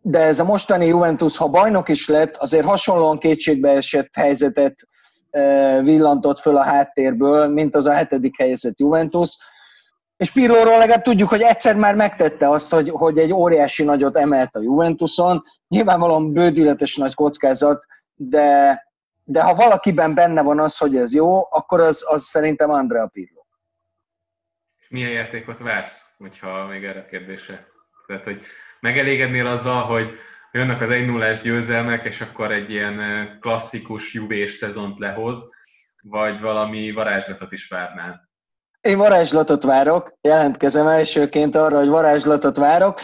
de ez a mostani Juventus, ha bajnok is lett, azért hasonlóan kétségbeesett helyzetet e, villantott föl a háttérből, mint az a hetedik helyezett Juventus. És Pirlóról legalább tudjuk, hogy egyszer már megtette azt, hogy, hogy egy óriási nagyot emelt a Juventuson. Nyilvánvalóan bődületes nagy kockázat, de, de ha valakiben benne van az, hogy ez jó, akkor az, az szerintem Andrea Pirlo. Milyen játékot vársz, hogyha még erre a kérdésre? Tehát, hogy megelégednél azzal, hogy jönnek az 1 0 győzelmek, és akkor egy ilyen klasszikus jubés szezont lehoz, vagy valami varázslatot is várnál? Én varázslatot várok, jelentkezem elsőként arra, hogy varázslatot várok,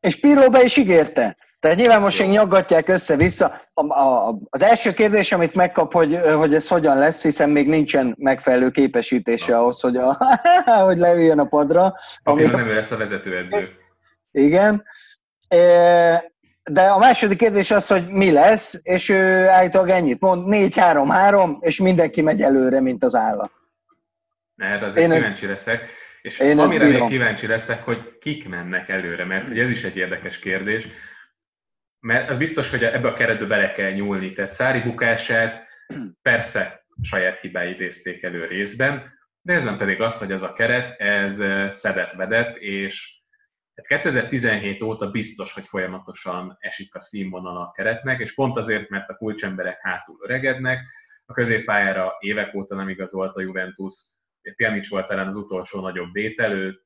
és Pirlo be is ígérte. Tehát nyilván most még nyaggatják össze-vissza. A, a, az első kérdés, amit megkap, hogy, hogy ez hogyan lesz, hiszen még nincsen megfelelő képesítése ahhoz, hogy, a, hogy leüljön a padra. Ami nem lesz a vezetőedző. Igen. De a második kérdés az, hogy mi lesz, és ő állítólag ennyit mond, 4-3-3, és mindenki megy előre, mint az állat. Erre azért én kíváncsi leszek. És én amire még kíváncsi leszek, hogy kik mennek előre, mert ez is egy érdekes kérdés mert az biztos, hogy ebbe a keretbe bele kell nyúlni. Tehát Szári bukását persze saját hibái idézték elő részben, részben pedig az, hogy ez a keret, ez szedett vedett, és 2017 hát óta biztos, hogy folyamatosan esik a színvonal a keretnek, és pont azért, mert a kulcsemberek hátul öregednek, a középpályára évek óta nem igazolt a Juventus, Télnics volt talán az utolsó nagyobb vételő,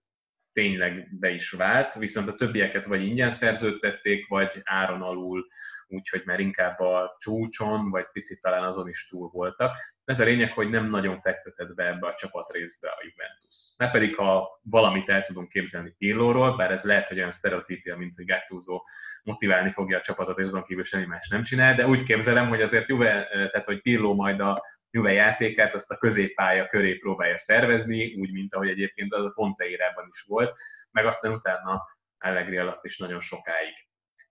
tényleg be is vált, viszont a többieket vagy ingyen szerződtették, vagy áron alul, úgyhogy már inkább a csúcson, vagy picit talán azon is túl voltak. Ez a lényeg, hogy nem nagyon fektetett be ebbe a csapatrészbe a Juventus. Mert pedig, ha valamit el tudunk képzelni Pirlóról, bár ez lehet, hogy olyan sztereotípia, mint hogy Gattuso motiválni fogja a csapatot, és azon kívül semmi más nem csinál, de úgy képzelem, hogy azért Juve, tehát hogy Pirlo majd a Juve játékát azt a középpálya köré próbálja szervezni, úgy, mint ahogy egyébként az a Ponteirában is volt, meg aztán utána Allegri alatt is nagyon sokáig.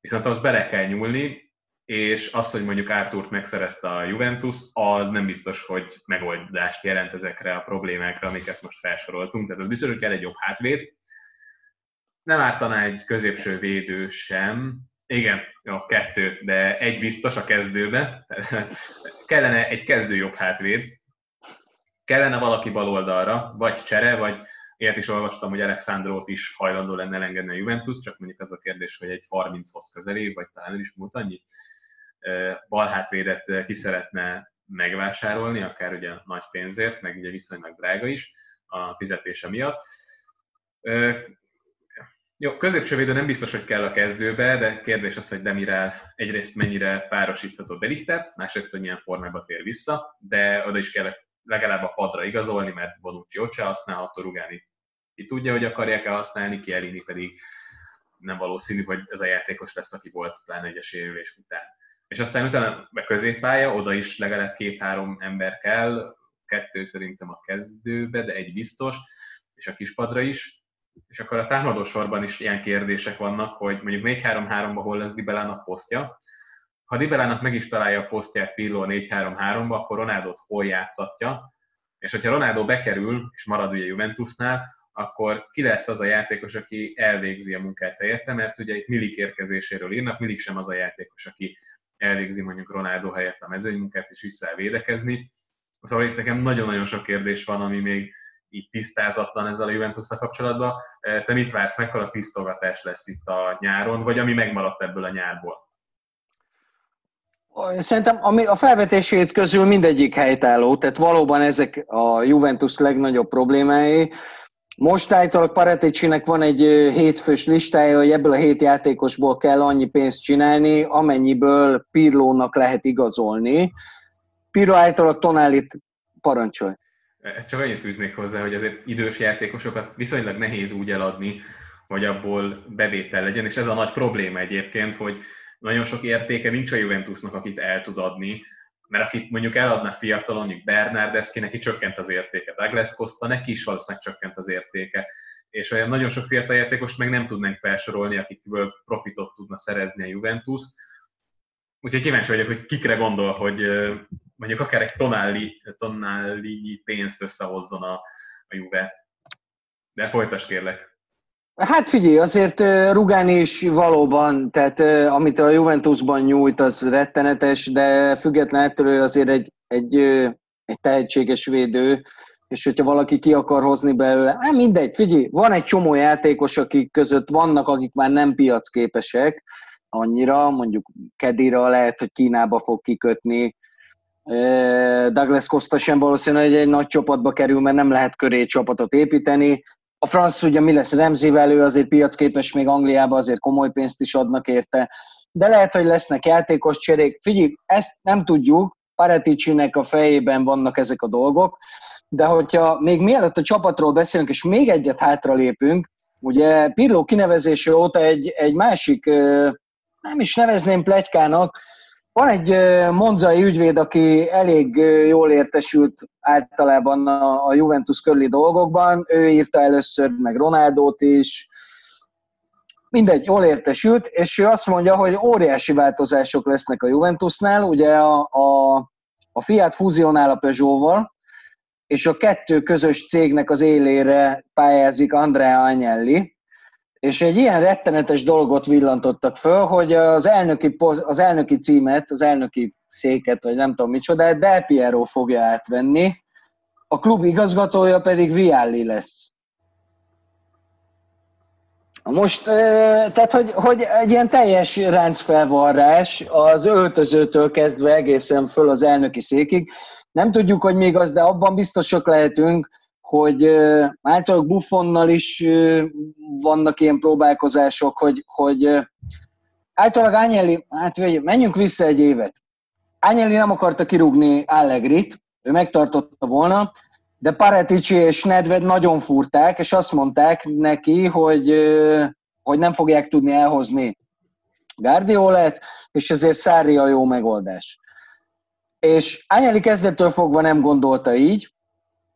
Viszont az bele kell nyúlni, és az, hogy mondjuk Arturt megszerezte a Juventus, az nem biztos, hogy megoldást jelent ezekre a problémákra, amiket most felsoroltunk. Tehát az biztos, hogy kell egy jobb hátvéd. Nem ártaná egy középső védő sem, igen, jó, kettő, de egy biztos a kezdőbe. kellene egy kezdő jobb hátvéd, kellene valaki bal oldalra, vagy csere, vagy ilyet is olvastam, hogy Alexandrót is hajlandó lenne elengedni a Juventus, csak mondjuk az a kérdés, hogy egy 30-hoz közeli, vagy talán is múlt annyi bal hátvédet ki szeretne megvásárolni, akár ugye nagy pénzért, meg ugye viszonylag drága is a fizetése miatt. Jó, középső védő nem biztos, hogy kell a kezdőbe, de kérdés az, hogy Demirel egyrészt mennyire párosítható Delichtet, másrészt, hogy milyen formában tér vissza, de oda is kell legalább a padra igazolni, mert Bonucci ott se használható, Rugani ki tudja, hogy akarják-e használni, ki Elini pedig nem valószínű, hogy ez a játékos lesz, aki volt pláne egyes érülés után. És aztán utána a középpálya, oda is legalább két-három ember kell, kettő szerintem a kezdőbe, de egy biztos, és a kispadra is, és akkor a támadó sorban is ilyen kérdések vannak, hogy mondjuk 4-3-3-ba hol lesz Dibelának posztja. Ha Dibelának meg is találja a posztját Pirlo 4-3-3-ba, akkor Ronaldot hol játszatja, és hogyha Ronaldo bekerül, és marad ugye Juventusnál, akkor ki lesz az a játékos, aki elvégzi a munkát helyette, mert ugye itt Milik érkezéséről írnak, Milik sem az a játékos, aki elvégzi mondjuk Ronaldo helyett a mezőnymunkát és vissza védekezni. Szóval itt nekem nagyon-nagyon sok kérdés van, ami még így tisztázatlan ezzel a juventus kapcsolatban. E, te mit vársz, mekkora tisztogatás lesz itt a nyáron, vagy ami megmaradt ebből a nyárból? Szerintem ami a felvetését közül mindegyik helytálló, tehát valóban ezek a Juventus legnagyobb problémái. Most állítólag Pareticinek van egy hétfős listája, hogy ebből a hét játékosból kell annyi pénzt csinálni, amennyiből Pirlónak lehet igazolni. Pirlo állítólag Tonálit parancsolj. Ezt csak annyit fűznék hozzá, hogy azért idős játékosokat viszonylag nehéz úgy eladni, hogy abból bevétel legyen, és ez a nagy probléma egyébként, hogy nagyon sok értéke nincs a Juventusnak, akit el tud adni, mert akit mondjuk eladna fiatalon, mondjuk Bernardeschi, neki csökkent az értéke, Douglas Costa, neki is valószínűleg csökkent az értéke, és olyan nagyon sok fiatal játékos meg nem tudnánk felsorolni, akikből profitot tudna szerezni a Juventus. Úgyhogy kíváncsi vagyok, hogy kikre gondol, hogy mondjuk akár egy tonáli, tonáli pénzt összehozzon a, a Juve. De folytas kérlek. Hát figyelj, azért Rugán is valóban, tehát amit a Juventusban nyújt, az rettenetes, de független ettől azért egy, egy, egy tehetséges védő, és hogyha valaki ki akar hozni belőle, hát mindegy, figyelj, van egy csomó játékos, akik között vannak, akik már nem piacképesek annyira, mondjuk Kedira lehet, hogy Kínába fog kikötni, Douglas Costa sem valószínűleg egy, egy nagy csapatba kerül, mert nem lehet köré csapatot építeni. A franc ugye mi lesz Remzivel, ő azért piacképes még Angliában, azért komoly pénzt is adnak érte. De lehet, hogy lesznek játékos cserék. Figyelj, ezt nem tudjuk, Pareticinek a fejében vannak ezek a dolgok, de hogyha még mielőtt a csapatról beszélünk, és még egyet hátra lépünk, ugye Pirlo kinevezése óta egy, egy másik, nem is nevezném plegykának, van egy monzai ügyvéd, aki elég jól értesült általában a Juventus körüli dolgokban. Ő írta először meg Ronaldót is, mindegy, jól értesült, és ő azt mondja, hogy óriási változások lesznek a Juventusnál. Ugye a, a, a Fiat fúzionál a Peugeot-val, és a kettő közös cégnek az élére pályázik Andrea Agnelli, és egy ilyen rettenetes dolgot villantottak föl, hogy az elnöki, az elnöki címet, az elnöki széket, vagy nem tudom micsoda, Del Piero fogja átvenni, a klub igazgatója pedig Vialli lesz. Most, tehát, hogy, hogy egy ilyen teljes ráncfelvarrás az öltözőtől kezdve egészen föl az elnöki székig. Nem tudjuk, hogy még az, de abban biztosak lehetünk, hogy általában Buffonnal is vannak ilyen próbálkozások, hogy, hogy általában Ányeli, hát menjünk vissza egy évet. Ányeli nem akarta kirúgni Allegrit, ő megtartotta volna, de Paretici és Nedved nagyon furták, és azt mondták neki, hogy, hogy nem fogják tudni elhozni Guardiolát, és ezért Szári a jó megoldás. És Ányeli kezdettől fogva nem gondolta így,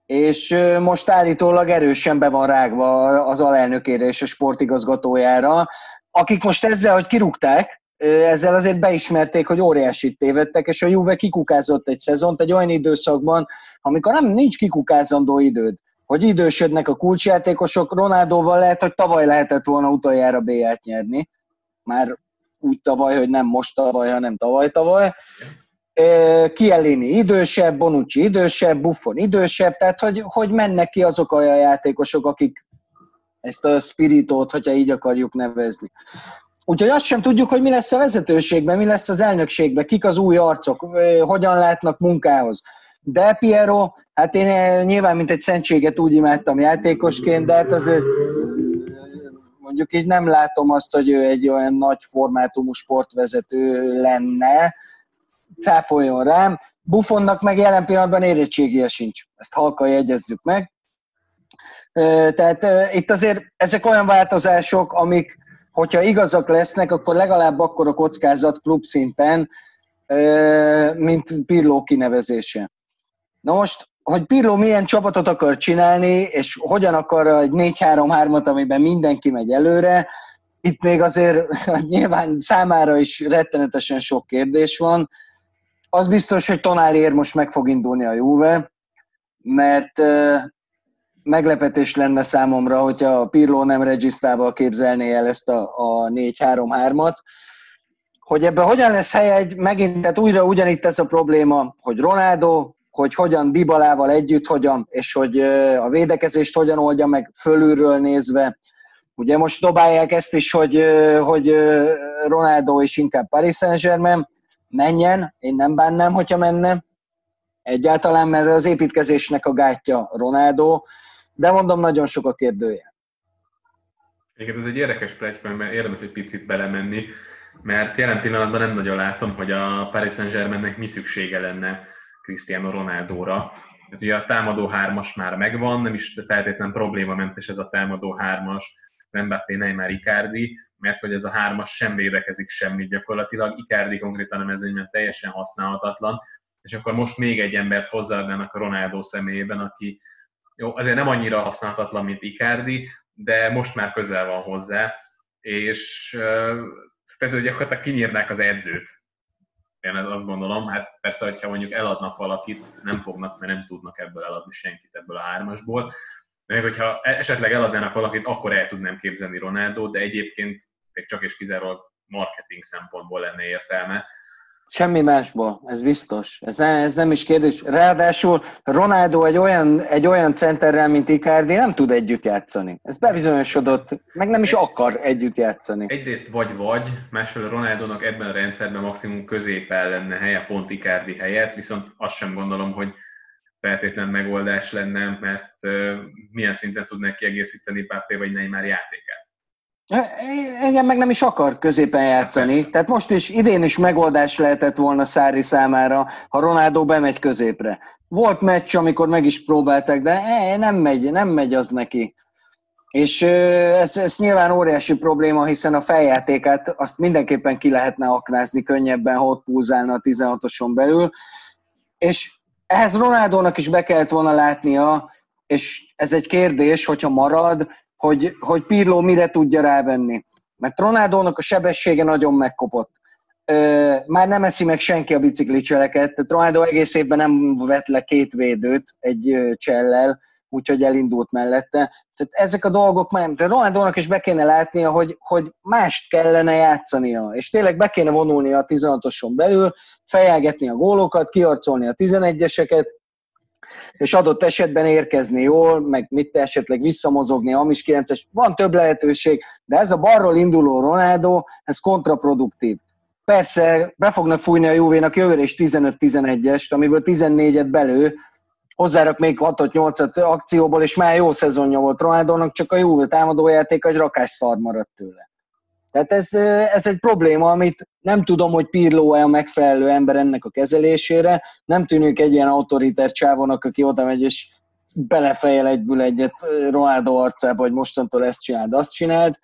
és most állítólag erősen be van rágva az alelnökére és a sportigazgatójára, akik most ezzel, hogy kirúgták, ezzel azért beismerték, hogy óriásit tévedtek, és a Juve kikukázott egy szezont egy olyan időszakban, amikor nem nincs kikukázandó időd, hogy idősödnek a kulcsjátékosok, Ronaldóval lehet, hogy tavaly lehetett volna utoljára b nyerni, már úgy tavaly, hogy nem most tavaly, hanem tavaly-tavaly, Kielini idősebb, Bonucci idősebb, Buffon idősebb, tehát hogy, hogy mennek ki azok a játékosok, akik ezt a spiritót, hogyha így akarjuk nevezni. Úgyhogy azt sem tudjuk, hogy mi lesz a vezetőségben, mi lesz az elnökségben, kik az új arcok, hogyan látnak munkához. De Piero, hát én nyilván mint egy szentséget úgy imádtam játékosként, de hát azért mondjuk így nem látom azt, hogy ő egy olyan nagy formátumú sportvezető lenne, cáfoljon rám. Buffonnak meg jelen pillanatban érettségie sincs. Ezt halkan jegyezzük meg. Tehát itt azért ezek olyan változások, amik, hogyha igazak lesznek, akkor legalább akkor a kockázat klub szinten, mint Pirló kinevezése. Na most, hogy Pirló milyen csapatot akar csinálni, és hogyan akar egy 4-3-3-at, amiben mindenki megy előre, itt még azért nyilván számára is rettenetesen sok kérdés van. Az biztos, hogy Tonáliért most meg fog indulni a Juve, mert meglepetés lenne számomra, hogyha a Pirlo nem regisztrával képzelné el ezt a, a 4-3-3-at. Hogy ebben hogyan lesz helye egy, megint, tehát újra ugyanitt ez a probléma, hogy Ronaldo, hogy hogyan Dibalával együtt, hogyan, és hogy a védekezést hogyan oldja meg fölülről nézve. Ugye most dobálják ezt is, hogy, hogy Ronaldo is inkább Paris Saint-Germain, menjen, én nem bánnám, hogyha menne, egyáltalán, mert az építkezésnek a gátja Ronaldo, de mondom, nagyon sok a kérdője. Igen, ez egy érdekes plegyka, mert érdemes egy picit belemenni, mert jelen pillanatban nem nagyon látom, hogy a Paris Saint-Germainnek mi szüksége lenne Cristiano Ronaldóra. Ez ugye a támadó hármas már megvan, nem is feltétlenül problémamentes ez a támadó hármas, az Mbappé, Neymar, Icardi, mert hogy ez a hármas sem védekezik semmit gyakorlatilag, Icardi konkrétan a mezőnyben teljesen használhatatlan, és akkor most még egy embert hozzáadnának a Ronaldo személyében, aki jó, azért nem annyira használhatatlan, mint Icardi, de most már közel van hozzá, és uh, gyakorlatilag kinyírnák az edzőt. Én azt gondolom, hát persze, hogyha mondjuk eladnak valakit, nem fognak, mert nem tudnak ebből eladni senkit ebből a hármasból. Meg hogyha e- esetleg eladnának valakit, akkor el tudnám képzelni Ronaldo, de egyébként csak és kizárólag marketing szempontból lenne értelme Semmi másból, ez biztos. Ez, ne, ez nem is kérdés. Ráadásul Ronaldo egy olyan, egy olyan centerrel, mint Icardi nem tud együtt játszani. Ez bebizonyosodott, meg nem is akar együtt játszani. Egyrészt vagy-vagy, másfél Ronaldónak ebben a rendszerben maximum középen lenne helye, pont Icardi helyett, viszont azt sem gondolom, hogy feltétlen megoldás lenne, mert milyen szinten tudnak kiegészíteni Pápé vagy Neymar játékát. Engem meg nem is akar középen játszani. Tehát most is, idén is megoldás lehetett volna Szári számára, ha Ronaldo bemegy középre. Volt meccs, amikor meg is próbáltak, de nem megy, nem megy az neki. És ez, ez nyilván óriási probléma, hiszen a feljátékát azt mindenképpen ki lehetne aknázni könnyebben, ha ott púzálna a 16-oson belül. És ehhez Ronaldónak is be kellett volna látnia, és ez egy kérdés, hogyha marad, hogy, hogy Pirlo mire tudja rávenni. Mert Ronaldónak a sebessége nagyon megkopott. Ö, már nem eszi meg senki a biciklicseleket, tehát Ronaldo egész évben nem vett le két védőt egy csellel, úgyhogy elindult mellette. Tehát ezek a dolgok már. De Ronaldónak is be kéne látnia, hogy, hogy mást kellene játszania, és tényleg be kéne vonulni a 16-oson belül, fejelgetni a gólokat, kiarcolni a 11-eseket, és adott esetben érkezni jól, meg mit esetleg visszamozogni, Amis 9-es, van több lehetőség, de ez a balról induló Ronaldo, ez kontraproduktív. Persze be fognak fújni a Juvénak jövőre is 15-11-est, amiből 14-et belő, hozzárak még 6-8 akcióból, és már jó szezonja volt Ronaldónak, csak a Juve támadójáték egy rakás szar maradt tőle. Tehát ez, ez egy probléma, amit nem tudom, hogy Pirlo e a megfelelő ember ennek a kezelésére. Nem tűnik egy ilyen autoriter csávonak, aki oda megy és belefejel egyből egyet Ronaldo arcába, hogy mostantól ezt csináld, azt csináld.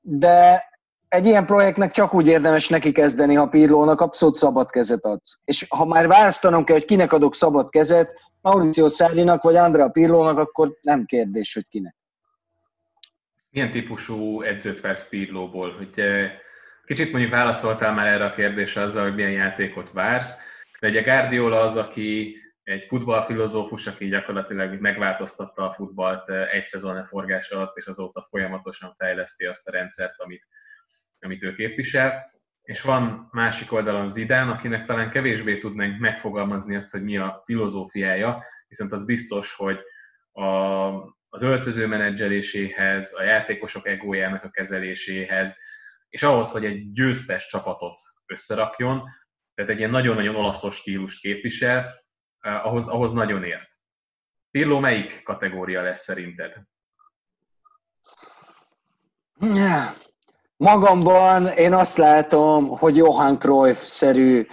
De egy ilyen projektnek csak úgy érdemes neki kezdeni, ha Pirlónak abszolút szabad kezet adsz. És ha már választanom kell, hogy kinek adok szabad kezet, Mauricio Szárinak vagy Andrea Pirlónak, akkor nem kérdés, hogy kinek. Milyen típusú edzőt vársz Pirlóból? Hogy kicsit mondjuk válaszoltál már erre a kérdésre azzal, hogy milyen játékot vársz, de ugye Guardiola az, aki egy futballfilozófus, aki gyakorlatilag megváltoztatta a futballt egy szezon forgás alatt, és azóta folyamatosan fejleszti azt a rendszert, amit, amit ő képvisel. És van másik oldalon Zidán, akinek talán kevésbé tudnánk megfogalmazni azt, hogy mi a filozófiája, viszont az biztos, hogy a, az öltöző menedzseléséhez, a játékosok egójának a kezeléséhez, és ahhoz, hogy egy győztes csapatot összerakjon, tehát egy ilyen nagyon-nagyon olaszos stílust képvisel, eh, ahhoz, ahhoz nagyon ért. Pirlo melyik kategória lesz szerinted? Magamban én azt látom, hogy Johan Cruyff-szerű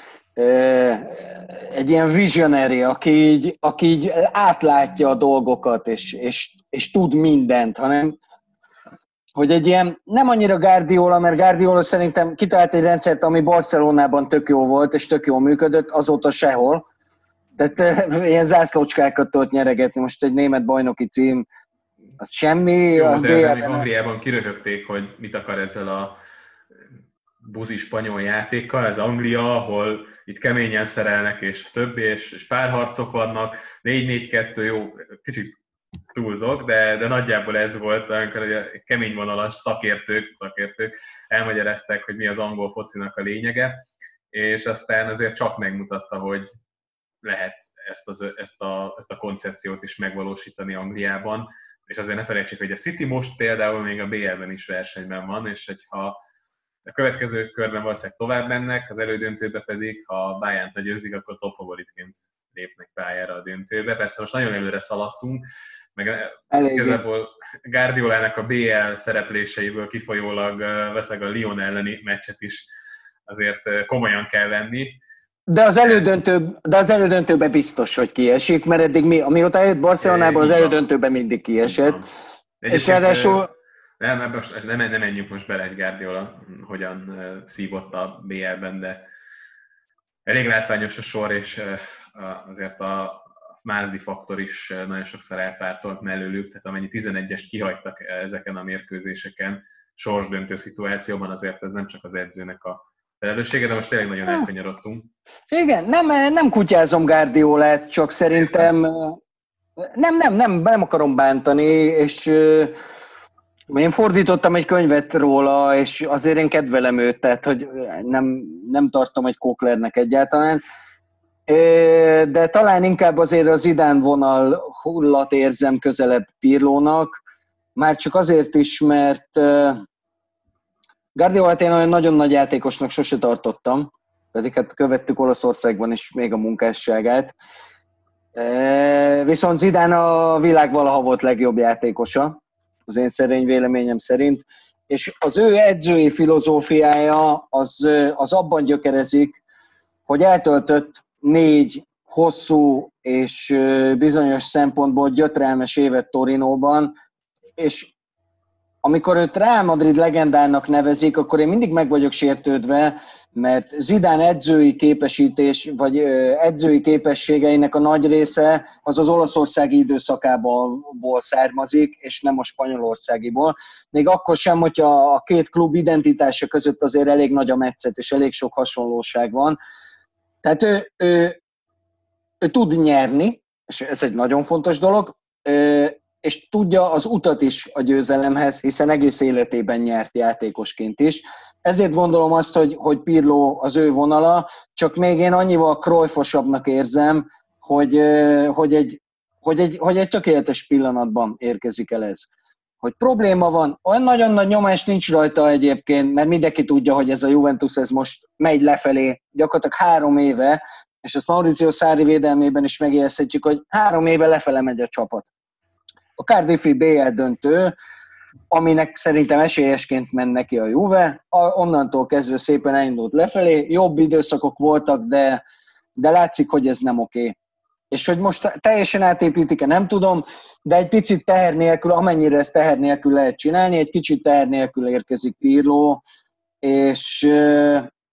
egy ilyen visionary, aki így, aki így átlátja a dolgokat, és, és, és tud mindent, hanem hogy egy ilyen, nem annyira Guardiola, mert Guardiola szerintem kitalált egy rendszert, ami Barcelonában tök jó volt, és tök jól működött, azóta sehol. Tehát ilyen zászlócskákat tudott nyeregetni, most egy német bajnoki cím, az semmi. Jó, a de még Angliában kiröhögték, hogy mit akar ezzel a buzi spanyol játékkal, ez Anglia, ahol itt keményen szerelnek, és többi, és, és párharcok vannak, 4-4-2, jó, kicsit túlzok, de, de nagyjából ez volt, amikor a kemény vonalas szakértők, szakértők elmagyarázták, hogy mi az angol focinak a lényege, és aztán azért csak megmutatta, hogy lehet ezt, az, ezt, a, ezt a koncepciót is megvalósítani Angliában, és azért ne felejtsék, hogy a City most például még a BL-ben is versenyben van, és hogyha a következő körben valószínűleg tovább mennek, az elődöntőbe pedig, ha Bayern legyőzik, akkor top favoritként lépnek pályára a döntőbe. Persze most nagyon előre szaladtunk, meg igazából Guardiolának a BL szerepléseiből kifolyólag veszek a Lyon elleni meccset is azért komolyan kell venni. De az, elődöntő, de az elődöntőben biztos, hogy kiesik, mert eddig mi, amióta jött Barcelonából, az elődöntőben mindig kiesett. És ráadásul Nem, ebbe most nem, nem menjünk most bele, egy Guardiola hogyan szívott a BL-ben, de elég látványos a sor, és azért a Mázdi faktor is nagyon sokszor elpártolt mellőlük, tehát amennyi 11-est kihagytak ezeken a mérkőzéseken, sorsdöntő szituációban, azért ez nem csak az edzőnek a felelőssége, de most tényleg nagyon elkanyarodtunk. Igen, nem, nem kutyázom Guardiolát, csak szerintem nem, nem, nem, nem akarom bántani, és én fordítottam egy könyvet róla, és azért én kedvelem őt, tehát hogy nem, nem tartom egy kóklernek egyáltalán. De talán inkább azért az idán vonal hullat érzem közelebb Pirlónak, már csak azért is, mert Guardiolát én olyan nagyon nagy játékosnak sose tartottam, pedig hát követtük Olaszországban is még a munkásságát. Viszont Zidán a világ valaha volt legjobb játékosa, az én szerény véleményem szerint, és az ő edzői filozófiája az, az abban gyökerezik, hogy eltöltött négy hosszú és bizonyos szempontból gyötrelmes évet Torinóban, és amikor őt Real Madrid legendának nevezik, akkor én mindig meg vagyok sértődve, mert Zidán edzői képesítés, vagy edzői képességeinek a nagy része az az olaszországi időszakából származik, és nem a spanyolországiból. Még akkor sem, hogyha a két klub identitása között azért elég nagy a metszet, és elég sok hasonlóság van. Tehát ő, ő, ő tud nyerni, és ez egy nagyon fontos dolog, és tudja az utat is a győzelemhez, hiszen egész életében nyert játékosként is. Ezért gondolom azt, hogy, hogy Pirlo az ő vonala, csak még én annyival krojfosabbnak érzem, hogy, hogy, egy, hogy, egy, hogy egy tökéletes pillanatban érkezik el ez. Hogy probléma van, olyan nagyon nagy nyomás nincs rajta egyébként, mert mindenki tudja, hogy ez a Juventus ez most megy lefelé, gyakorlatilag három éve, és ezt Mauricio Szári védelmében is megjelzhetjük, hogy három éve lefele megy a csapat. A Cardiffi BL döntő, aminek szerintem esélyesként ment neki a Juve, onnantól kezdve szépen elindult lefelé, jobb időszakok voltak, de, de látszik, hogy ez nem oké. És hogy most teljesen átépítik-e, nem tudom, de egy picit teher nélkül, amennyire ezt teher nélkül lehet csinálni, egy kicsit teher nélkül érkezik Pirlo, és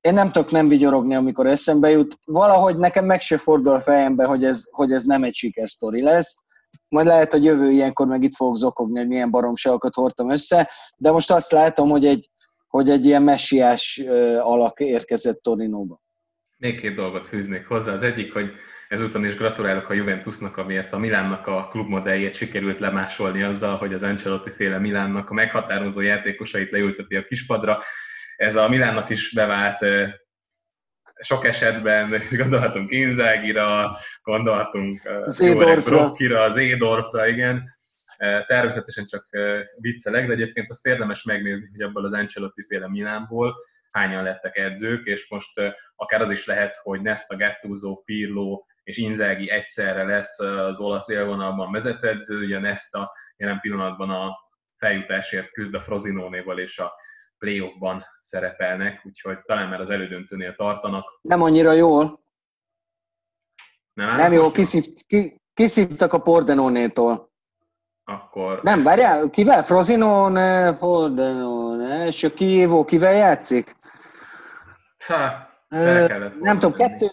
én nem tudok nem vigyorogni, amikor eszembe jut. Valahogy nekem meg se fordul a fejembe, hogy ez, hogy ez nem egy sikersztori lesz majd lehet, hogy jövő ilyenkor meg itt fogok zokogni, hogy milyen baromságokat hordtam össze, de most azt látom, hogy egy, hogy egy ilyen messiás alak érkezett Torinóba. Még két dolgot fűznék hozzá. Az egyik, hogy ezúton is gratulálok a Juventusnak, amiért a Milánnak a klubmodelljét sikerült lemásolni azzal, hogy az Ancelotti féle Milánnak a meghatározó játékosait leülteti a kispadra. Ez a Milánnak is bevált sok esetben gondolhatunk Inzágira, gondolhatunk Zédorfra, Zédorfra, igen. Természetesen csak viccelek, de egyébként azt érdemes megnézni, hogy abból az Ancelotti féle Milánból hányan lettek edzők, és most akár az is lehet, hogy Nesta, Gattuso, Pirlo és Inzági egyszerre lesz az olasz élvonalban vezetedő, ugye Nesta jelen pillanatban a feljutásért küzd a Frozinónéval és a playoffban szerepelnek, úgyhogy talán már az elődöntőnél tartanak. Nem annyira jól. Nem, nem jó, kiszív, ki, kiszívtak a Pordenónétól. Akkor... Nem, várjál, kivel? Frozinone, Pordenone, és a Kievo kivel játszik? Ha, nem tudom, kettő,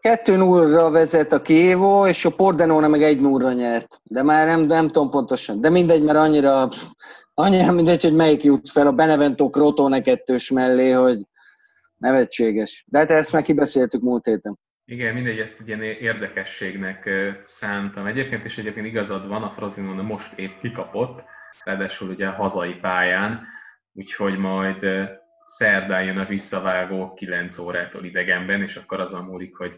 kettő nullra vezet a Kievo, és a Pordenone meg egy nullra nyert. De már nem, nem tudom pontosan. De mindegy, mert annyira Annyira mindegy, hogy melyik jut fel a Benevento Crotone kettős mellé, hogy nevetséges. De hát ezt már kibeszéltük múlt héten. Igen, mindegy, ezt egy ilyen érdekességnek szántam. Egyébként is egyébként igazad van, a Frosinone most épp kikapott, ráadásul ugye hazai pályán, úgyhogy majd szerdán jön a visszavágó 9 órától idegenben, és akkor azon múlik, hogy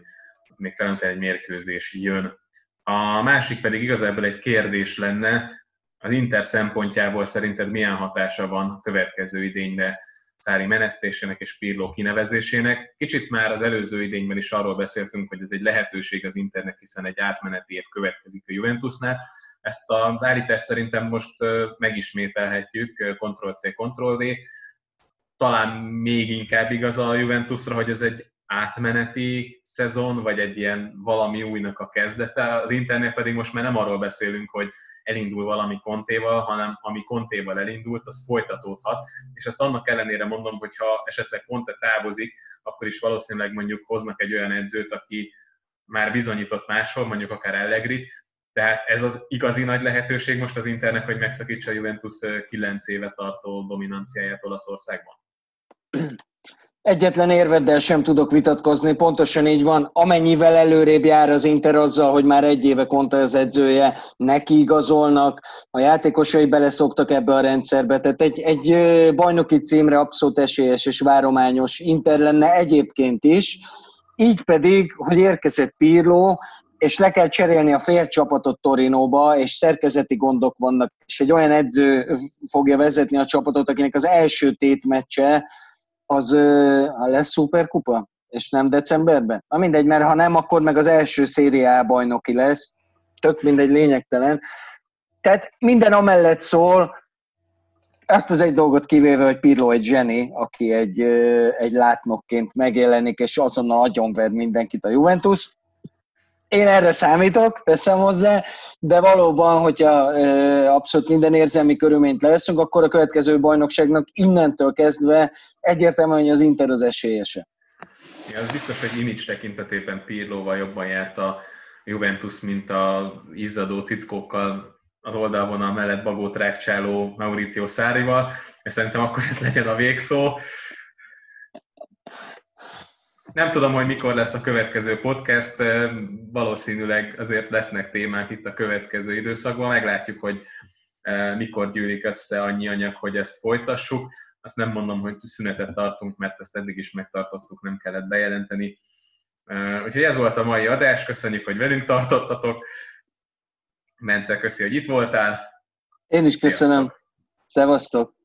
még talán egy mérkőzés jön. A másik pedig igazából egy kérdés lenne, az Inter szempontjából szerinted milyen hatása van a következő idényre Szári menesztésének és Pirló kinevezésének. Kicsit már az előző idényben is arról beszéltünk, hogy ez egy lehetőség az Internek, hiszen egy átmeneti év következik a Juventusnál. Ezt az állítást szerintem most megismételhetjük, Ctrl-C, Ctrl-V. Talán még inkább igaz a Juventusra, hogy ez egy átmeneti szezon, vagy egy ilyen valami újnak a kezdete. Az internet pedig most már nem arról beszélünk, hogy elindul valami kontéval, hanem ami kontéval elindult, az folytatódhat. És ezt annak ellenére mondom, hogy ha esetleg Conte távozik, akkor is valószínűleg mondjuk hoznak egy olyan edzőt, aki már bizonyított máshol, mondjuk akár Allegri, tehát ez az igazi nagy lehetőség most az Internek, hogy megszakítsa a Juventus 9 éve tartó dominanciáját Olaszországban? Egyetlen érveddel sem tudok vitatkozni, pontosan így van. Amennyivel előrébb jár az Inter azzal, hogy már egy éve Konta az edzője, neki igazolnak, a játékosai beleszoktak ebbe a rendszerbe, tehát egy, egy bajnoki címre abszolút esélyes és várományos Inter lenne egyébként is. Így pedig, hogy érkezett Pirlo, és le kell cserélni a fél csapatot Torinóba, és szerkezeti gondok vannak, és egy olyan edző fogja vezetni a csapatot, akinek az első tétmeccse az lesz szuperkupa, és nem decemberben? Na mindegy, mert ha nem, akkor meg az első szériá bajnoki lesz, tök mindegy, lényegtelen. Tehát minden amellett szól, azt az egy dolgot kivéve, hogy Pirlo egy zseni, aki egy, egy látnokként megjelenik, és azonnal agyonved mindenkit a Juventus. Én erre számítok, teszem hozzá, de valóban, hogyha abszolút minden érzelmi körülményt leveszünk, akkor a következő bajnokságnak innentől kezdve egyértelműen, hogy az Inter az esélyese. Ja, az biztos, hogy image tekintetében Pirlóval jobban járt a Juventus, mint a izzadó cickókkal az oldalvonal mellett bagót rákcsáló Mauricio Szárival, és szerintem akkor ez legyen a végszó. Nem tudom, hogy mikor lesz a következő podcast, valószínűleg azért lesznek témák itt a következő időszakban, meglátjuk, hogy mikor gyűlik össze annyi anyag, hogy ezt folytassuk. Azt nem mondom, hogy szünetet tartunk, mert ezt eddig is megtartottuk, nem kellett bejelenteni. Úgyhogy ez volt a mai adás, köszönjük, hogy velünk tartottatok. Mence, köszi, hogy itt voltál. Én is köszönöm. Szevasztok!